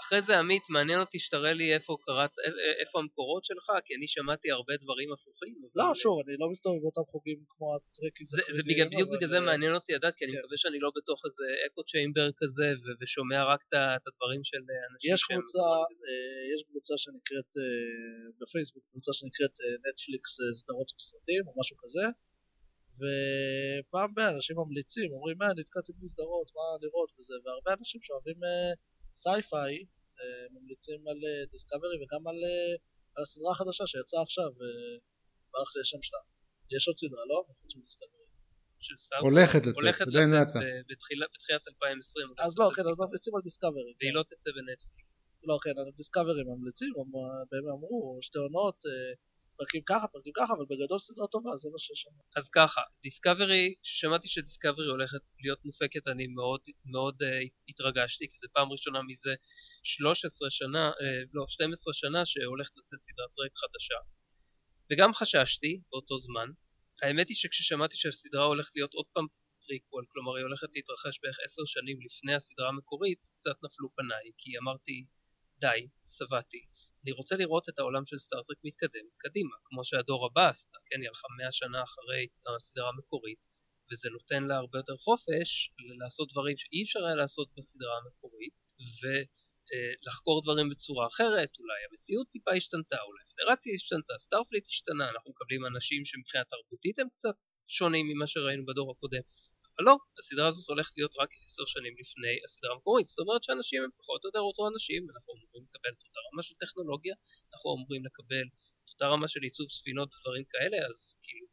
אחרי זה עמית מעניין אותי שתראה לי איפה קראת, א- א- איפה המקורות שלך, כי אני שמעתי הרבה דברים הפוכים. לא, שוב, אני לא מסתובב באותם חוגים כמו הטרקיז. זה, זה בגלל, בדיוק בגלל זה מעניין אותי לדעת, כי אני כן. מקווה שאני לא בתוך איזה אקו צ'יימבר כזה, ושומע רק את הדברים של אה, אנשים יש. קבוצה, אה, יש קבוצה שנקראת, אה, בפייסבוק, קבוצה שנקראת אה, נטפליקס אה, סדרות וסרטים או משהו כזה, ופעם ב- אנשים ממליצים, אומרים, מה, נתקעתי בלי סדרות, מה לראות וזה, והרבה אנשים שאוהבים אה, סייפיי, אה, ממליצים על דיסקאברי וגם על אה, על הסדרה החדשה שיצאה עכשיו, אה, ברח לי השם שלה. יש עוד סדרה, לא? חוץ מדיסקאברי. הולכת לצאת, הולכת עדיין לא לצאת בתחילת בתחילת 2020. אז לא, כן, אז ממליצים על דיסקאברי. והיא לא תצא בנטפליקס. לא, כן, על דיסקאברי ממליצים, הם אמרו, שתי עונות, אה, פרקים ככה, פרקים ככה, אבל בגדול סדרה טובה, זה מה שיש שם. אז ככה, דיסקאברי, כששמעתי שדיסקאברי הולכת להיות מופקת, אני מאוד מאוד uh, התרגשתי, כי זו פעם ראשונה מזה 13 שנה, uh, לא, 12 שנה שהולכת לצאת סדרת טרק חדשה. וגם חששתי באותו זמן. האמת היא שכששמעתי שהסדרה הולכת להיות עוד פעם פריקוול, כלומר היא הולכת להתרחש בערך 10 שנים לפני הסדרה המקורית, קצת נפלו פניי, כי אמרתי, די, שבעתי. אני רוצה לראות את העולם של סטארטרק מתקדם קדימה, כמו שהדור הבא עשתה, כן, היא הלכה 100 שנה אחרי הסדרה המקורית, וזה נותן לה הרבה יותר חופש לעשות דברים שאי אפשר היה לעשות בסדרה המקורית, ולחקור דברים בצורה אחרת, אולי המציאות טיפה השתנתה, אולי הפדרציה השתנתה, סטארפליט השתנה, אנחנו מקבלים אנשים שמבחינה תרבותית הם קצת שונים ממה שראינו בדור הקודם. אבל לא, הסדרה הזאת הולכת להיות רק עשר שנים לפני הסדרה המקורית, זאת אומרת שאנשים הם פחות או יותר אותו אנשים, אנחנו אמורים לקבל את אותה רמה של טכנולוגיה, אנחנו אמורים לקבל את אותה רמה של עיצוב ספינות ודברים כאלה, אז כאילו,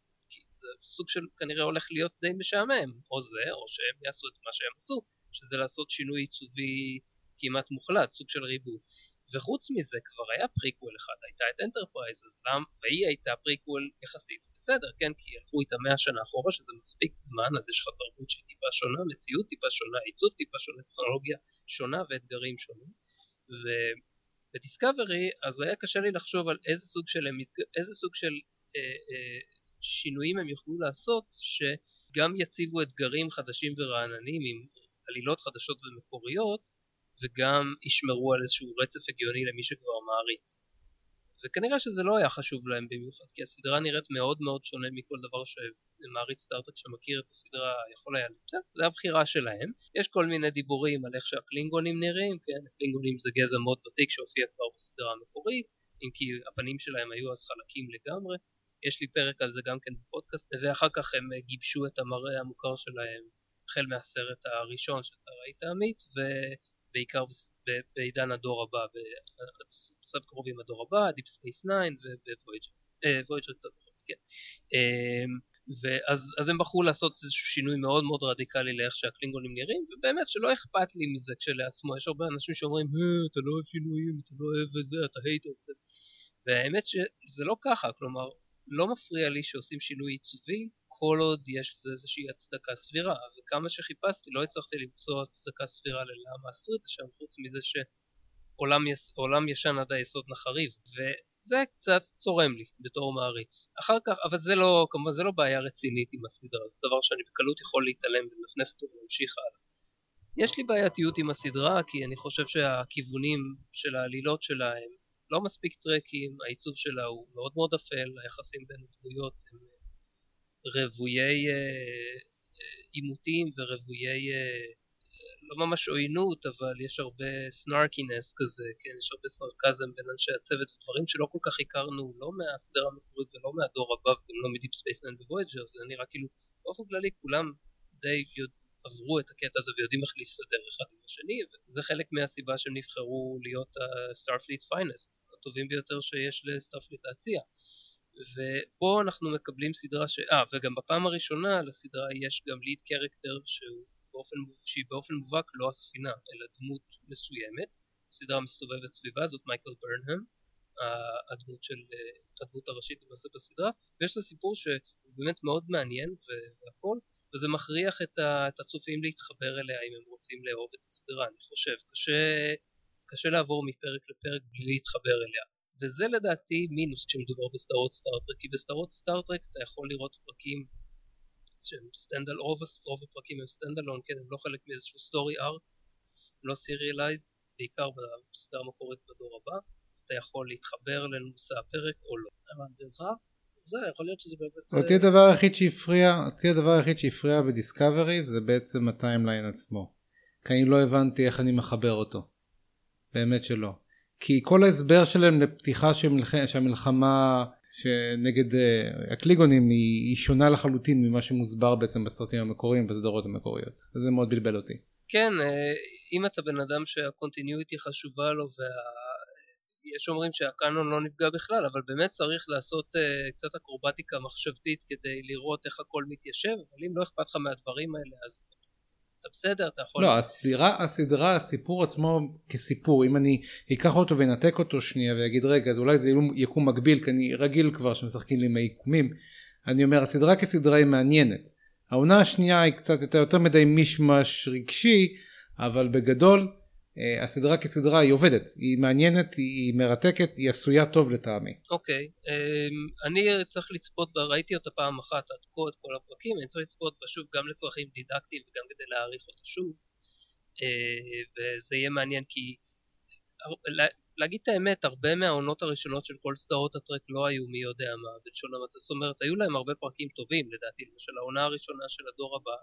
זה סוג של כנראה הולך להיות די משעמם, או זה, או שהם יעשו את מה שהם עשו, שזה לעשות שינוי עיצובי כמעט מוחלט, סוג של reboot. וחוץ מזה כבר היה פריקוול אחד, הייתה את אנטרפרייז, אז למה, והיא הייתה פריקוול יחסית בסדר, כן, כי הלכו איתה מאה שנה אחורה, שזה מספיק זמן, אז יש לך תרבות שהיא טיפה שונה, מציאות טיפה שונה, עיצוב טיפה שונה, טכנולוגיה שונה ואתגרים שונים. ובדיסקאברי, אז היה קשה לי לחשוב על איזה סוג של, איזה סוג של אה, אה, שינויים הם יוכלו לעשות, שגם יציבו אתגרים חדשים ורעננים עם עלילות חדשות ומקוריות, וגם ישמרו על איזשהו רצף הגיוני למי שכבר מעריץ. וכנראה שזה לא היה חשוב להם במיוחד, כי הסדרה נראית מאוד מאוד שונה מכל דבר שמעריץ סטארט-אפ שמכיר את הסדרה יכול היה למצוא, זה הבחירה שלהם. יש כל מיני דיבורים על איך שהקלינגונים נראים, כן, הקלינגונים זה גזע מאוד ותיק שהופיע כבר בסדרה המקורית, אם כי הפנים שלהם היו אז חלקים לגמרי. יש לי פרק על זה גם כן בפודקאסט, ואחר כך הם גיבשו את המראה המוכר שלהם החל מהסרט הראשון שאתה ראית עמית, ובעיקר בעידן הדור הבא, קצת קרובים לדור הבא, Deep Space 9 וויג'ר קצת פחות, כן. אמ, ואז אז הם בחרו לעשות איזשהו שינוי מאוד מאוד רדיקלי לאיך שהקלינגונים נראים, ובאמת שלא אכפת לי מזה כשלעצמו, יש הרבה אנשים שאומרים, אתה לא אוהב שינויים, אתה לא אוהב וזה, אתה הייטר וזה, והאמת שזה לא ככה, כלומר, לא מפריע לי שעושים שינוי עיצובי, כל עוד יש לזה איזושהי הצדקה סבירה, וכמה שחיפשתי לא הצלחתי למצוא הצדקה סבירה ללמה עשו את זה שם, חוץ מזה ש... עולם, יס, עולם ישן עד היסוד נחריב, וזה קצת צורם לי בתור מעריץ. אחר כך, אבל זה לא, כמובן זה לא בעיה רצינית עם הסדרה, זה דבר שאני בקלות יכול להתעלם ולנפנף אותו ולהמשיך הלאה. יש לי בעייתיות עם הסדרה כי אני חושב שהכיוונים של העלילות שלה הם לא מספיק טרקים, העיצוב שלה הוא מאוד מאוד אפל, היחסים בין הדמויות הם רוויי אה, אה, עימותים אה, ורוויי אה, לא ממש עוינות, אבל יש הרבה snarkiness כזה, כן, יש הרבה סרקזם בין אנשי הצוות ודברים שלא כל כך הכרנו, לא מהסדרה המקורית ולא מהדור הבא, וגם לא מדיפ ספייס ניין וויג'ר, זה נראה כאילו, באופן כללי כולם די עברו את הקטע הזה ויודעים איך להסתדר אחד עם השני, וזה חלק מהסיבה שהם נבחרו להיות ה Starfleet finest, הטובים ביותר שיש לסטארפליט להציע. ופה אנחנו מקבלים סדרה ש... אה, וגם בפעם הראשונה לסדרה יש גם lead character שהוא באופן, שהיא באופן מובהק לא הספינה, אלא דמות מסוימת. הסדרה מסתובבת סביבה, זאת מייקל ברנהם, הדמות, של, הדמות הראשית למעשה בסדרה, ויש לה סיפור שהוא באמת מאוד מעניין והכל, וזה מכריח את, את הצופים להתחבר אליה אם הם רוצים לאהוב את הסדרה, אני חושב. קשה, קשה לעבור מפרק לפרק בלי להתחבר אליה. וזה לדעתי מינוס כשמדובר בסדרות סטארטרק, כי בסדרות סטארטרק אתה יכול לראות פרקים שהם standal, רוב, רוב הפרקים הם standalone, כן, הם לא חלק מאיזשהו story arc, לא serialized, בעיקר בסדרה המקורית בדור הבא, אתה יכול להתחבר לנושא הפרק או לא. הבנתי אותך. זה יכול להיות שזה באמת... אותי הדבר היחיד שהפריע, אותי הדבר היחיד שהפריע בדיסקאברי זה בעצם הטיימליין עצמו. כי אני לא הבנתי איך אני מחבר אותו. באמת שלא. כי כל ההסבר שלהם לפתיחה שהמלחמה שנגד uh, הקליגונים היא, היא שונה לחלוטין ממה שמוסבר בעצם בסרטים המקוריים בסדרות המקוריות וזה מאוד בלבל אותי. כן אה, אם אתה בן אדם שה continuity חשובה לו ויש אומרים שהקאנון לא נפגע בכלל אבל באמת צריך לעשות uh, קצת אקרובטיקה מחשבתית כדי לראות איך הכל מתיישב אבל אם לא אכפת לך מהדברים האלה אז אתה בסדר, אתה יכול... לא, הסדרה, הסדרה, הסיפור עצמו כסיפור, אם אני אקח אותו ואנתק אותו שנייה ואגיד רגע, אז אולי זה יקום מקביל, כי אני רגיל כבר שמשחקים לי עם היקומים, אני אומר, הסדרה כסדרה היא מעניינת. העונה השנייה היא קצת יותר, מדי מישמש רגשי, אבל בגדול הסדרה כסדרה היא עובדת, היא מעניינת, היא מרתקת, היא עשויה טוב לטעמי. אוקיי, okay. אמ, אני צריך לצפות בה, ראיתי אותה פעם אחת עד כה את כל הפרקים, אני צריך לצפות בה שוב גם לצרכים דידקטיים וגם כדי להעריך אותה שוב, אה, וזה יהיה מעניין כי להגיד את האמת, הרבה מהעונות הראשונות של כל סדרות הטרק לא היו מי יודע מה, בלשון המעטה, זאת אומרת, היו להם הרבה פרקים טובים, לדעתי, למשל העונה הראשונה של הדור הבא,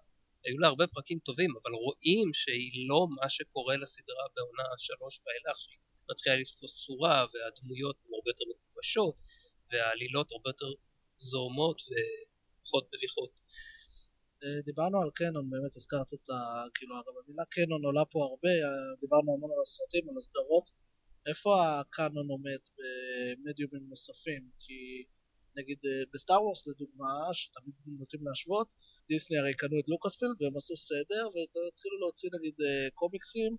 היו לה הרבה פרקים טובים, אבל רואים שהיא לא מה שקורה לסדרה בעונה שלוש ואילך, שהיא מתחילה לתפוס צורה, והדמויות הן הרבה יותר מקובשות, והעלילות הרבה יותר זורמות ופחות מביכות. אה, דיברנו על קנון, באמת הזכרת את ה... כאילו, המילה קנון עולה פה הרבה, דיברנו המון על הסרטים, על הסדרות. איפה הקאנון עומד במדיומים נוספים? כי נגיד אה, בסטאר וורס לדוגמה, שתמיד נוטים להשוות, דיסני הרי קנו את לוקאספילם והם עשו סדר והתחילו להוציא נגיד אה, קומיקסים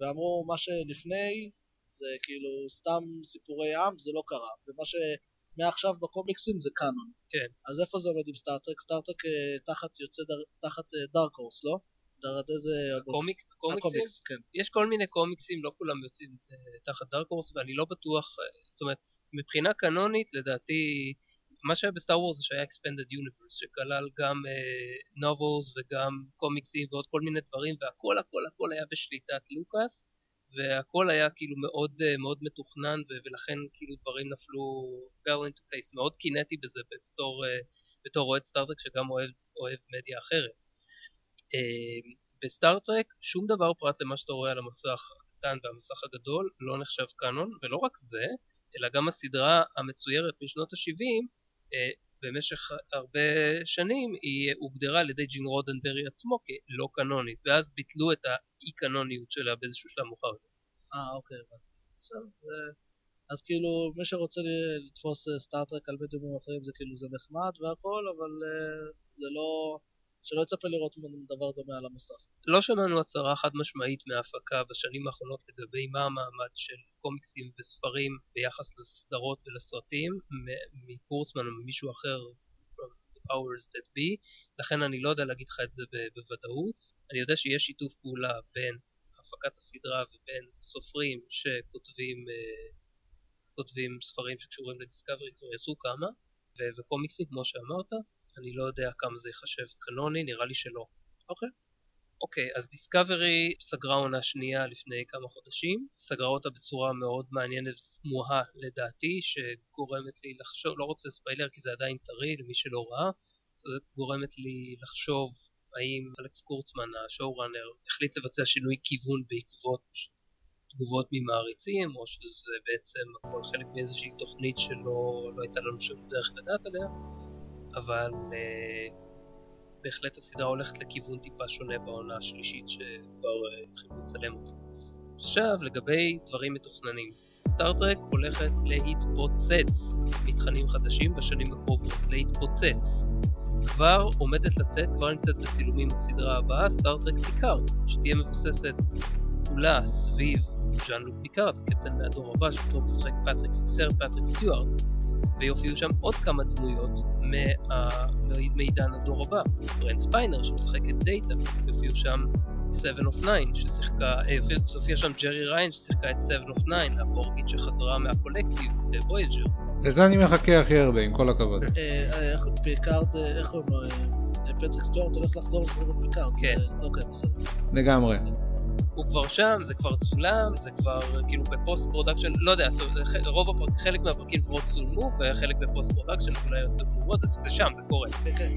ואמרו מה שלפני זה כאילו סתם סיפורי עם, זה לא קרה, ומה שמעכשיו בקומיקסים זה קאנון. כן. אז איפה זה עומד עם סטארטרק? סטארטרק אה, תחת יוצא דר... תחת דארק הורס, לא? דרד איזה... הקומיק, קומיקסים? הקומיקס, כן. יש כל מיני קומיקסים, לא כולם יוצאים תחת דארק הורס, ואני לא בטוח, זאת אומרת, מבחינה קנונית, לדעתי, מה שהיה בסטאר וורס זה שהיה Expanded Universe, שכלל גם novels uh, וגם קומיקסים ועוד כל מיני דברים, והכל הכל הכל היה בשליטת לוקאס, והכל היה כאילו מאוד uh, מאוד מתוכנן, ו- ולכן כאילו דברים נפלו fell into place, מאוד קינאתי בזה בתור, uh, בתור אוהד סטארטרק שגם אוהב, אוהב מדיה אחרת. Uh, בסטארטרק שום דבר פרט למה שאתה רואה על המסך הקטן והמסך הגדול לא נחשב קאנון, ולא רק זה, אלא גם הסדרה המצוירת משנות ה-70 אה, במשך הרבה שנים היא הוגדרה על ידי ג'ין רודנברי עצמו כלא קנונית ואז ביטלו את האי קנוניות שלה באיזשהו שלב מאוחר יותר. אה אוקיי הבנתי. בסדר. אז כאילו מי שרוצה לתפוס סטארטרק על מדיומים אחרים זה כאילו זה נחמד והכל אבל אה, זה לא שלא יצפה לראות דבר דומה על המסך. לא שמענו הצהרה חד משמעית מההפקה בשנים האחרונות לגבי מה המעמד של קומיקסים וספרים ביחס לסדרות ולסרטים מקורסמן או ממישהו אחר the powers that be. לכן אני לא יודע להגיד לך את זה בוודאות. אני יודע שיש שיתוף פעולה בין הפקת הסדרה ובין סופרים שכותבים uh, כותבים ספרים שקשורים לדיסקאברי כבר יצאו כמה וקומיקסים כמו שאמרת אני לא יודע כמה זה ייחשב קנוני, נראה לי שלא. אוקיי. אוקיי, אז דיסקאברי סגרה עונה שנייה לפני כמה חודשים, סגרה אותה בצורה מאוד מעניינת תמוהה לדעתי, שגורמת לי לחשוב, לא רוצה ספיילר כי זה עדיין טרי למי שלא ראה, זה גורמת לי לחשוב האם אלכס קורצמן, ה show-runner, החליט לבצע שינוי כיוון בעקבות תגובות ממעריצים, או שזה בעצם הכל חלק מאיזושהי תוכנית שלא לא הייתה לנו שום דרך לדעת עליה. אבל uh, בהחלט הסדרה הולכת לכיוון טיפה שונה בעונה השלישית שכבר uh, התחילו לצלם אותה. עכשיו לגבי דברים מתוכננים. סטארטרק הולכת להתפוצץ מתכנים חדשים בשנים הקרובות, להתפוצץ. כבר עומדת לצאת, כבר נמצאת בצילומים בסדרה הבאה, סטארטרק פיקארד, שתהיה מבוססת כולה סביב ז'אן לוק פיקארד, הקפטן מהדור הבא, שאותו משחק פטריק סר פטריק סטיוארט, ויופיעו שם עוד כמה דמויות מעידן הדור הבא. ברנט ספיינר שמשחק את דאטה, יופיעו שם 7 of 9 ששיחקה, יופיע אה, שם ג'רי ריין ששיחקה את 7 of 9, הבורגית שחזרה מה collective בוויאג'ר. לזה אני מחכה הכי הרבה, עם כל הכבוד. אה, אה, איך פיקארד, איך קוראים לו? פטריק סטוארט הולך לחזור לשחק בפיקארד. כן. אוקיי, בסדר. לגמרי. הוא כבר שם, זה כבר צולם, זה כבר כאילו ב post production, לא יודע, רוב הפרק, חלק מהפרקים כבר צולמו וחלק ב post production, אולי יוצאו תגובות, זה שם, זה קורה. כן, כן.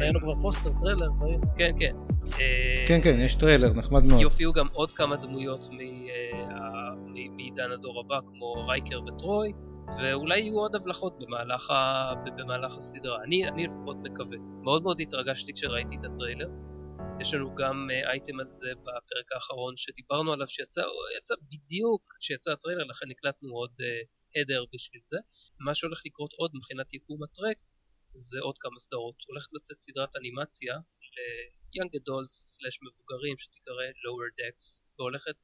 ראינו כבר פוסטר, טריילר, ראינו. כן, כן. כן, כן, יש טריילר, נחמד מאוד. יופיעו גם עוד כמה דמויות מעידן הדור הבא, כמו רייקר וטרוי, ואולי יהיו עוד הבלחות במהלך, ה... במהלך הסדרה. אני, אני לפחות מקווה. מאוד מאוד התרגשתי כשראיתי את הטריילר. יש לנו גם אייטם על זה בפרק האחרון שדיברנו עליו שיצא יצא בדיוק כשיצא הטריילר לכן הקלטנו עוד הדר בשביל זה. מה שהולך לקרות עוד מבחינת יקום הטרק זה עוד כמה סדרות. הולכת לצאת סדרת אנימציה ל-young adults slash מבוגרים שתיקרא lower decks והולכת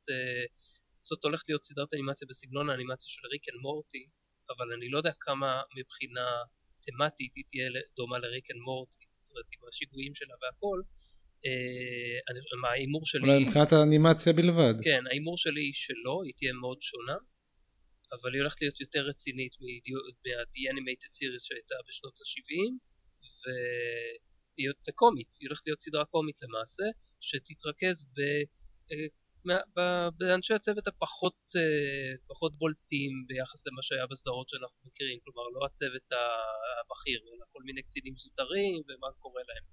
זאת הולכת להיות סדרת אנימציה בסגנון האנימציה של ריק אנד מורטי אבל אני לא יודע כמה מבחינה תמטית היא תהיה דומה לריק אנד מורטי זאת אומרת עם השיגועים שלה והכל אה, ההימור שלי... אולי מבחינת האנימציה בלבד. כן, ההימור שלי היא שלא, היא תהיה מאוד שונה, אבל היא הולכת להיות יותר רצינית מה-The Animated Series שהייתה בשנות ה-70, והיא קומית, היא הולכת להיות סדרה קומית למעשה, שתתרכז ב... אה, באנשי הצוות הפחות אה, פחות בולטים ביחס למה שהיה בסדרות שאנחנו מכירים, כלומר לא הצוות הבכיר, אלא כל מיני קצינים זוטרים ומה קורה להם.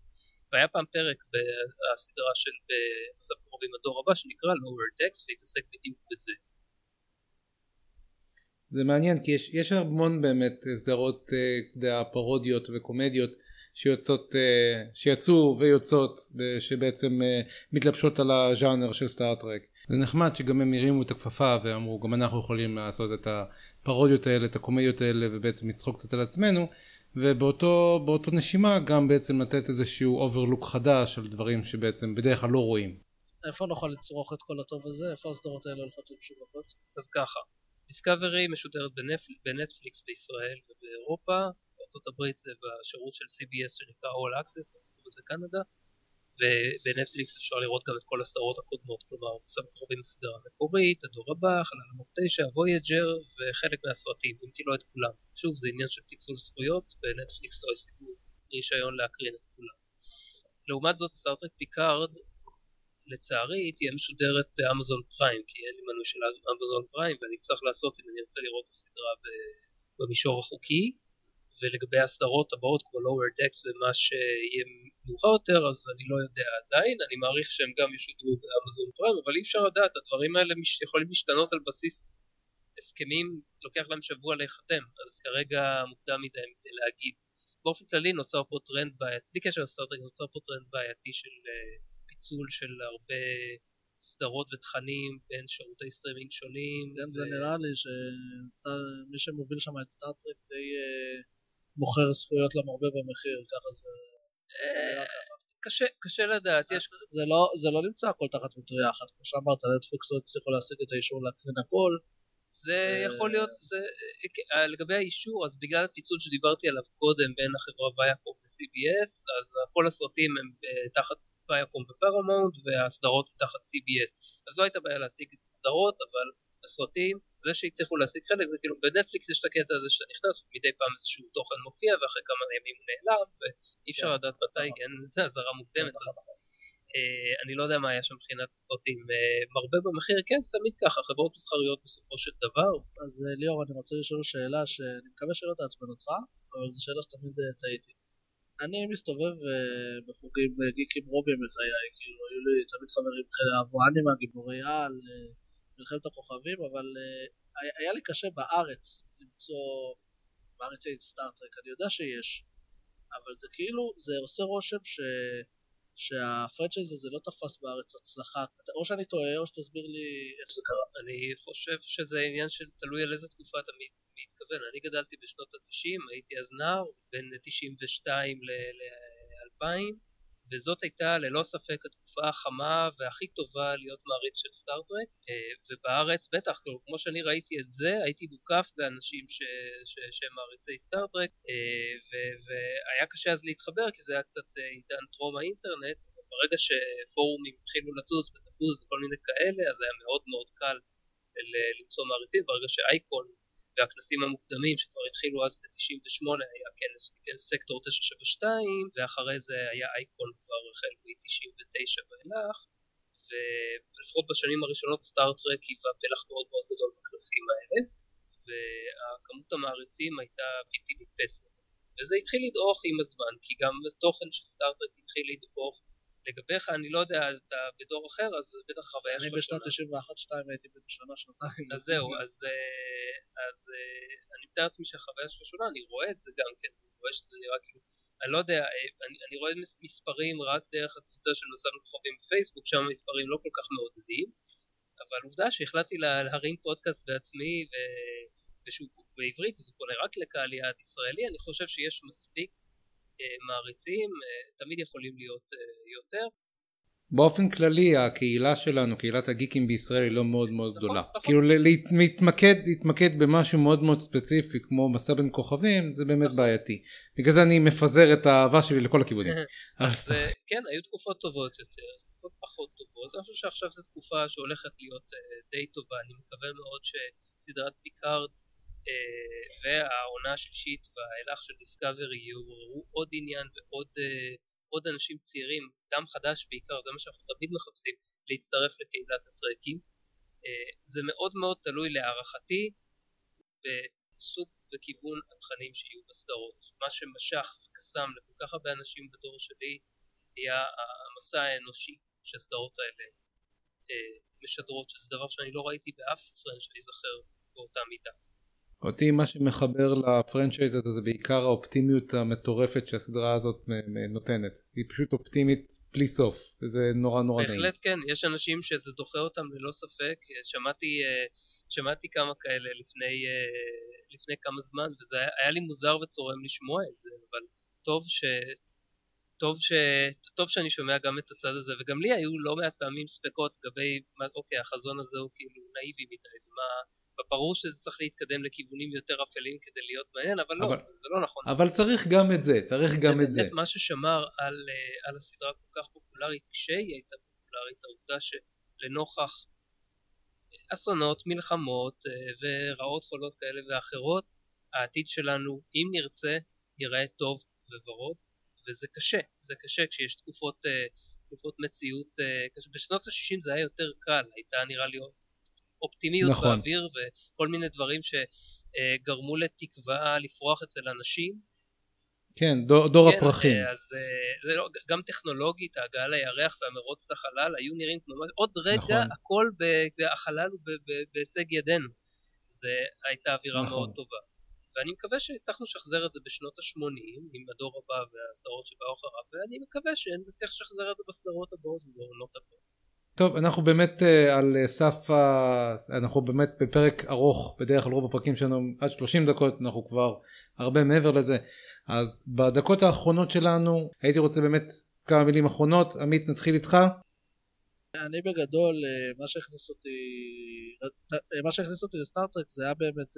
והיה פעם פרק בסדרה של בסוף קרובים הדור הבא שנקרא lower decks והתעסק בדיוק בזה. זה מעניין כי יש, יש המון באמת סדרות uh, פרודיות וקומדיות שיוצאות, uh, שיצאו ויוצאות שבעצם uh, מתלבשות על הז'אנר של סטארט-טרק. זה נחמד שגם הם הרימו את הכפפה ואמרו גם אנחנו יכולים לעשות את הפרודיות האלה, את הקומדיות האלה ובעצם לצחוק קצת על עצמנו ובאותו נשימה גם בעצם לתת איזשהו overlook חדש על דברים שבעצם בדרך כלל לא רואים. איפה נוכל לצרוך את כל הטוב הזה? איפה הסדרות האלה הולכות ומשווקות? אז ככה, דיסקאברי משודרת בנטפל, בנטפליקס בישראל ובאירופה, בארה"ב זה בשירות של CBS שנקרא All Access, ארה"ב וקנדה, ובנטפליקס אפשר לראות גם את כל הסדרות הקודמות, כלומר בסוף קרובים לסדרה המקורית, הדור הבא, חלל עמוק 9, וויג'ר וחלק מהסרטים, אם כי לא את כולם. שוב, זה עניין של פיצול זכויות, ונטפליקס לא השיגו רישיון להקרין את כולם. לעומת זאת, סטארטרק פיקארד לצערי תהיה משודרת באמזון פריים כי אין לי מנוי של אמזון פריים ואני צריך לעשות אם אני ארצה לראות את הסדרה במישור החוקי ולגבי הסדרות הבאות כמו lower decks ומה שיהיה מאוחר יותר אז אני לא יודע עדיין אני מעריך שהם גם ישודרו באמזון פריים אבל אי אפשר לדעת הדברים האלה יכולים להשתנות על בסיס הסכמים לוקח להם שבוע להיחתם אז כרגע מוקדם מדי להגיד באופן כללי נוצר פה טרנד בעייתי, בלי קשר לסטארטרק נוצר פה טרנד בעייתי של פיצול של הרבה סדרות ותכנים בין שירותי סטרימינג שונים. כן, ו... זה נראה לי שמי שמוביל שם את סטארטרק די אה, מוכר זכויות למרבה במחיר, ככה זה... אה, קשה, קשה לדעת, יש... זה לא, זה לא נמצא הכל תחת מטריה אחת, כמו שאמרת, נטפליקס לא הצליחו להשיג את האישור להקרין הכל. זה יכול להיות, זה, לגבי האישור, אז בגלל הפיצול שדיברתי עליו קודם בין החברה ויאקום ל-CBS, אז כל הסרטים הם תחת ויאקום ופרמונט והסדרות תחת CBS אז לא הייתה בעיה להשיג את הסדרות אבל הסרטים זה שהצליחו להשיג חלק זה כאילו בנטפליקס יש את הקטע הזה שאתה נכנס ומדי פעם איזשהו תוכן מופיע ואחרי כמה ימים הוא נעלם ואי אפשר כן. לדעת מתי כן זה אזהרה מוקדמת. אה, אני לא יודע מה היה שם מבחינת הסרטים אה, מרבה במחיר. כן תמיד ככה חברות מסחריות בסופו של דבר. אז אה, ליאור אני רוצה לשאול שאלה שאני מקווה שלא תעצבן אותך אבל זו שאלה שתמיד טעיתי. אני מסתובב בחוגים גיקים רובים בחיי, כאילו היו לי תמיד חברים אהבו אנימה, גיבורי על, מלחמת הכוכבים, אבל uh, היה לי קשה בארץ למצוא, בארץ יש סטארטרק, אני יודע שיש, אבל זה כאילו, זה עושה רושם ש... שהפרנצ'ייז הזה לא תפס בארץ הצלחה, או שאני טועה או שתסביר לי איך זה קרה. אני חושב שזה עניין של תלוי על איזה תקופה אתה מתכוון, אני גדלתי בשנות ה-90, הייתי אז נער, בין 92 ל-2000 וזאת הייתה ללא ספק התקופה החמה והכי טובה להיות מעריץ של סטארטרק אה, ובארץ בטח כמו שאני ראיתי את זה הייתי מוקף באנשים שהם מעריצי סטארטרק אה, והיה קשה אז להתחבר כי זה היה קצת אה, עידן טרום האינטרנט ברגע שפורומים התחילו לצוץ בתפוז וכל מיני כאלה אז היה מאוד מאוד קל למצוא מעריצים ברגע שאייקון והכנסים המוקדמים שכבר התחילו אז ב-98 היה כנס, כנס סקטור 972 ואחרי זה היה אייקון כבר החל מ-99 ואילך ולפחות בשנים הראשונות סטארט-טרק היווה פלח מאוד מאוד גדול בכנסים האלה וכמות המעריצים הייתה בלתי נתפסת. וזה התחיל לדעוך עם הזמן כי גם התוכן של סטארט-טרק התחיל לדעוך לגביך אני לא יודע אתה בדור אחר אז בטח חוויה שלך אני בשנת 91-2 הייתי בן שנה שנתיים. אז זהו אז, אה, אז אה, אני מתאר לעצמי שהחוויה שלך שונה אני רואה את זה גם כן אני רואה שזה נראה כאילו אני לא יודע אה, אני, אני רואה מספרים רק דרך הקבוצה של נסענו כוכבים בפייסבוק שם המספרים לא כל כך מעודדים אבל עובדה שהחלטתי להרים פודקאסט בעצמי ו... ושהוא בעברית אז הוא פונה רק לקהל יעד ישראלי אני חושב שיש מספיק מעריצים, אה, תמיד יכולים להיות אה, יותר. באופן כללי הקהילה שלנו, קהילת הגיקים בישראל היא לא מאוד מאוד נכון, גדולה. נכון. כאילו להתמקד, להתמקד במשהו מאוד מאוד ספציפי כמו מסע בין כוכבים זה באמת נכון. בעייתי. בגלל זה אני מפזר את האהבה שלי לכל הכיוונים. אז אה, כן, היו תקופות טובות יותר, תקופות פחות טובות. אני חושב שעכשיו זו תקופה שהולכת להיות די טובה. אני מקווה מאוד שסדרת פיקארד והעונה השלישית ואילך של Discovery יעוררו עוד עניין ועוד עוד אנשים צעירים, דם חדש בעיקר, זה מה שאנחנו תמיד מחפשים, להצטרף לקהילת הטרקים. אה, זה מאוד מאוד תלוי להערכתי בסוג וכיוון התכנים שיהיו בסדרות. מה שמשך וקסם לכל כך הרבה אנשים בדור שלי היה המסע האנושי שהסדרות האלה אה, משדרות, שזה דבר שאני לא ראיתי באף פרנצ'ייז אחר באותה מידה. אותי מה שמחבר לפרנצ'ייז הזה זה בעיקר האופטימיות המטורפת שהסדרה הזאת נותנת. היא פשוט אופטימית בלי סוף, וזה נורא נורא נעים. בהחלט כן, יש אנשים שזה דוחה אותם ללא ספק, שמעתי, אה, שמעתי כמה כאלה לפני, אה, לפני כמה זמן, וזה היה, היה לי מוזר וצורם לשמוע את זה, אבל טוב ש... טוב, ש... טוב שאני שומע גם את הצד הזה, וגם לי היו לא מעט פעמים ספקות לגבי, אוקיי, החזון הזה הוא כאילו נאיבי מדי, ומה... ברור שזה צריך להתקדם לכיוונים יותר אפלים כדי להיות מעניין, אבל, אבל- לא, זה לא נכון. אבל צריך גם את זה, צריך גם את זה. באמת מה ששמר על, אה, על הסדרה כל כך פופולרית כשהיא הייתה פופולרית, העובדה שלנוכח אסונות, מלחמות אה, ורעות חולות כאלה ואחרות, העתיד שלנו, אם נרצה, ייראה טוב וורוד, וזה קשה, זה קשה כשיש תקופות, אה, תקופות מציאות, אה. בשנות ה-60 זה היה יותר קל, הייתה נראה לי אופטימיות נכון. באוויר וכל מיני דברים שגרמו לתקווה לפרוח אצל אנשים, כן, דור, דור כן, הפרחים. אה, אז אה, זה לא, גם טכנולוגית, ההגעה לירח והמרוץ לחלל היו נראים כמו עוד רגע נכון. הכל ב- החלל הוא בהישג ידינו. זה הייתה אווירה נכון. מאוד טובה. ואני מקווה שהצלחנו לשחזר את זה בשנות ה-80 עם הדור הבא והסדרות שבאו אחריו, ואני מקווה שנצליח לשחזר את זה בסדרות הבאות ובעונות הבאות. טוב, אנחנו באמת אה, על אה, סף ה... אנחנו באמת בפרק ארוך, בדרך כלל רוב הפרקים שלנו עד 30 דקות, אנחנו כבר הרבה מעבר לזה. אז בדקות האחרונות שלנו הייתי רוצה באמת כמה מילים אחרונות. עמית, נתחיל איתך. אני בגדול, אה, מה שהכניס אותי, מה שהכניס אותי לסטארט-טרק זה היה באמת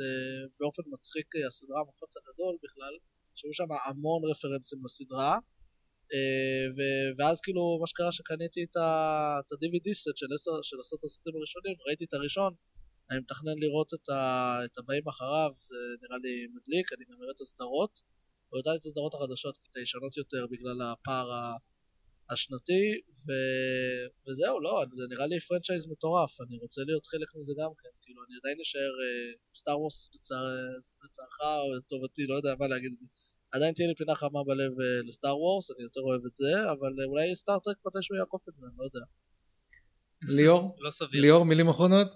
באופן מצחיק הסדרה המחוץ הגדול בכלל, שהיו שם המון רפרנסים לסדרה, ואז כאילו מה שקרה שקניתי את את ה-DVD סט של עשר- של עשרת הסרטים הראשונים, ראיתי את הראשון, אני מתכנן לראות את, ה- את הבאים אחריו, זה נראה לי מדליק, אני גם אראה את הסדרות, לדעתי את הסדרות החדשות, כי את הישנות יותר בגלל הפער. השנתי, ו... וזהו, לא, זה נראה לי franchise מטורף, אני רוצה להיות חלק מזה גם כן, כאילו, אני עדיין אשאר Star Wars לצערך או לטובתי, לא יודע מה להגיד, עדיין תהיה לי פינה חמה בלב אה, ל Star Wars, אני יותר אוהב את זה, אבל אה, אולי Star Trek מתישהו יעקוף את זה, אני לא יודע. ליאור? לא סביר. ליאור, מילים אחרונות?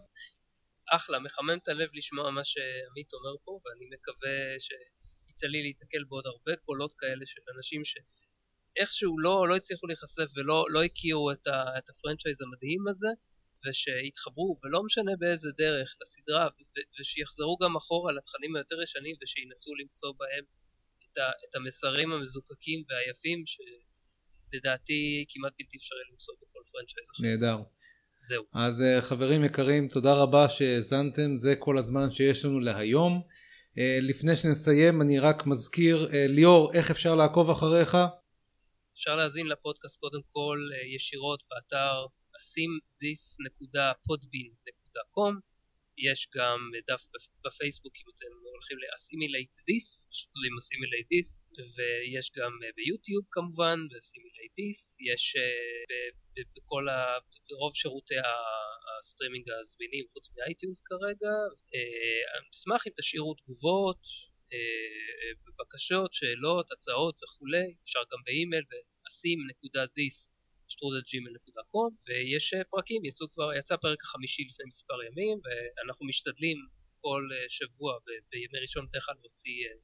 אחלה, מחמם את הלב לשמוע מה שעמית אומר פה, ואני מקווה שיצא לי להתקל בעוד הרבה קולות כאלה של אנשים שאיכשהו לא, לא הצליחו להיחשף ולא לא הכירו את, ה, את ה franchise המדהים הזה, ושהתחברו, ולא משנה באיזה דרך, לסדרה, ו- ושיחזרו גם אחורה לתכנים היותר ישנים, ושינסו למצוא בהם את, ה, את המסרים המזוקקים והיפים, שלדעתי כמעט בלתי אפשרי למצוא בכל franchise אחר. נהדר. זהו. אז אה, חברים יקרים, תודה רבה שהאזנתם, זה כל הזמן שיש לנו להיום. אה, לפני שנסיים אני רק מזכיר, אה, ליאור, איך אפשר לעקוב אחריך? אפשר להאזין לפודקאסט קודם כל ישירות באתר asimthis.podbean.com יש גם דף בפ- בפייסבוק אם אתם הולכים ל-assimilate this, פשוט כותבים assimilate this ויש גם אה, ביוטיוב כמובן ב-assimilate this יש אה, בכל ה... ברוב שירותי הסטרימינג הזמינים חוץ מ iTunes כרגע אה, אני אשמח אם תשאירו תגובות אה, בקשות, שאלות, הצעות וכולי, אפשר גם באימייל ב-asim.this שטרודל gmail.com ויש אה, פרקים, יצאו כבר, יצא פרק החמישי לפני מספר ימים ואנחנו משתדלים כל אה, שבוע בימי ראשון בדרך כלל להוציא אה,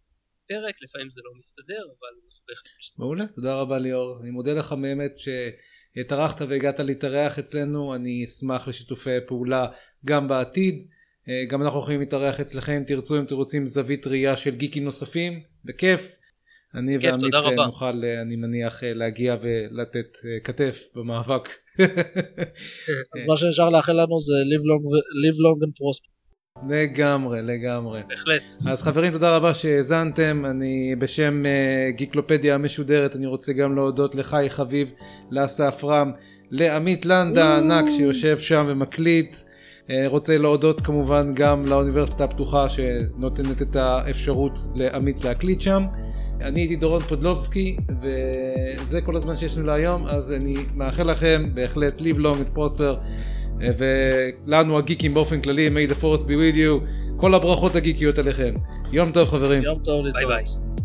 פרק, לפעמים זה לא מסתדר אבל אנחנו בהחלט משתדלים. מעולה, תודה רבה ליאור. אני מודה לך באמת שטרחת והגעת להתארח אצלנו, אני אשמח לשיתופי פעולה גם בעתיד. גם אנחנו יכולים להתארח אצלכם אם תרצו, אם אתם רוצים זווית ראייה של גיקים נוספים, בכיף. אני בכיף, ועמית אה. נוכל, אה, אני מניח, אה, להגיע ולתת כתף במאבק. אז מה שנשאר לאחל לנו זה live long, ו- live long and prosper. לגמרי, לגמרי. בהחלט. אז חברים תודה רבה שהאזנתם אני בשם גיקלופדיה המשודרת אני רוצה גם להודות לחי חביב לאסף רם לעמית לנדה הענק שיושב שם ומקליט רוצה להודות כמובן גם לאוניברסיטה הפתוחה שנותנת את האפשרות לעמית להקליט שם אני הייתי דורון פודלובסקי וזה כל הזמן שיש לנו להיום אז אני מאחל לכם בהחלט live long and prosper ולנו הגיקים באופן כללי may the force be with you כל הברכות הגיקיות עליכם יום טוב חברים יום טוב ביי להתראות. ביי.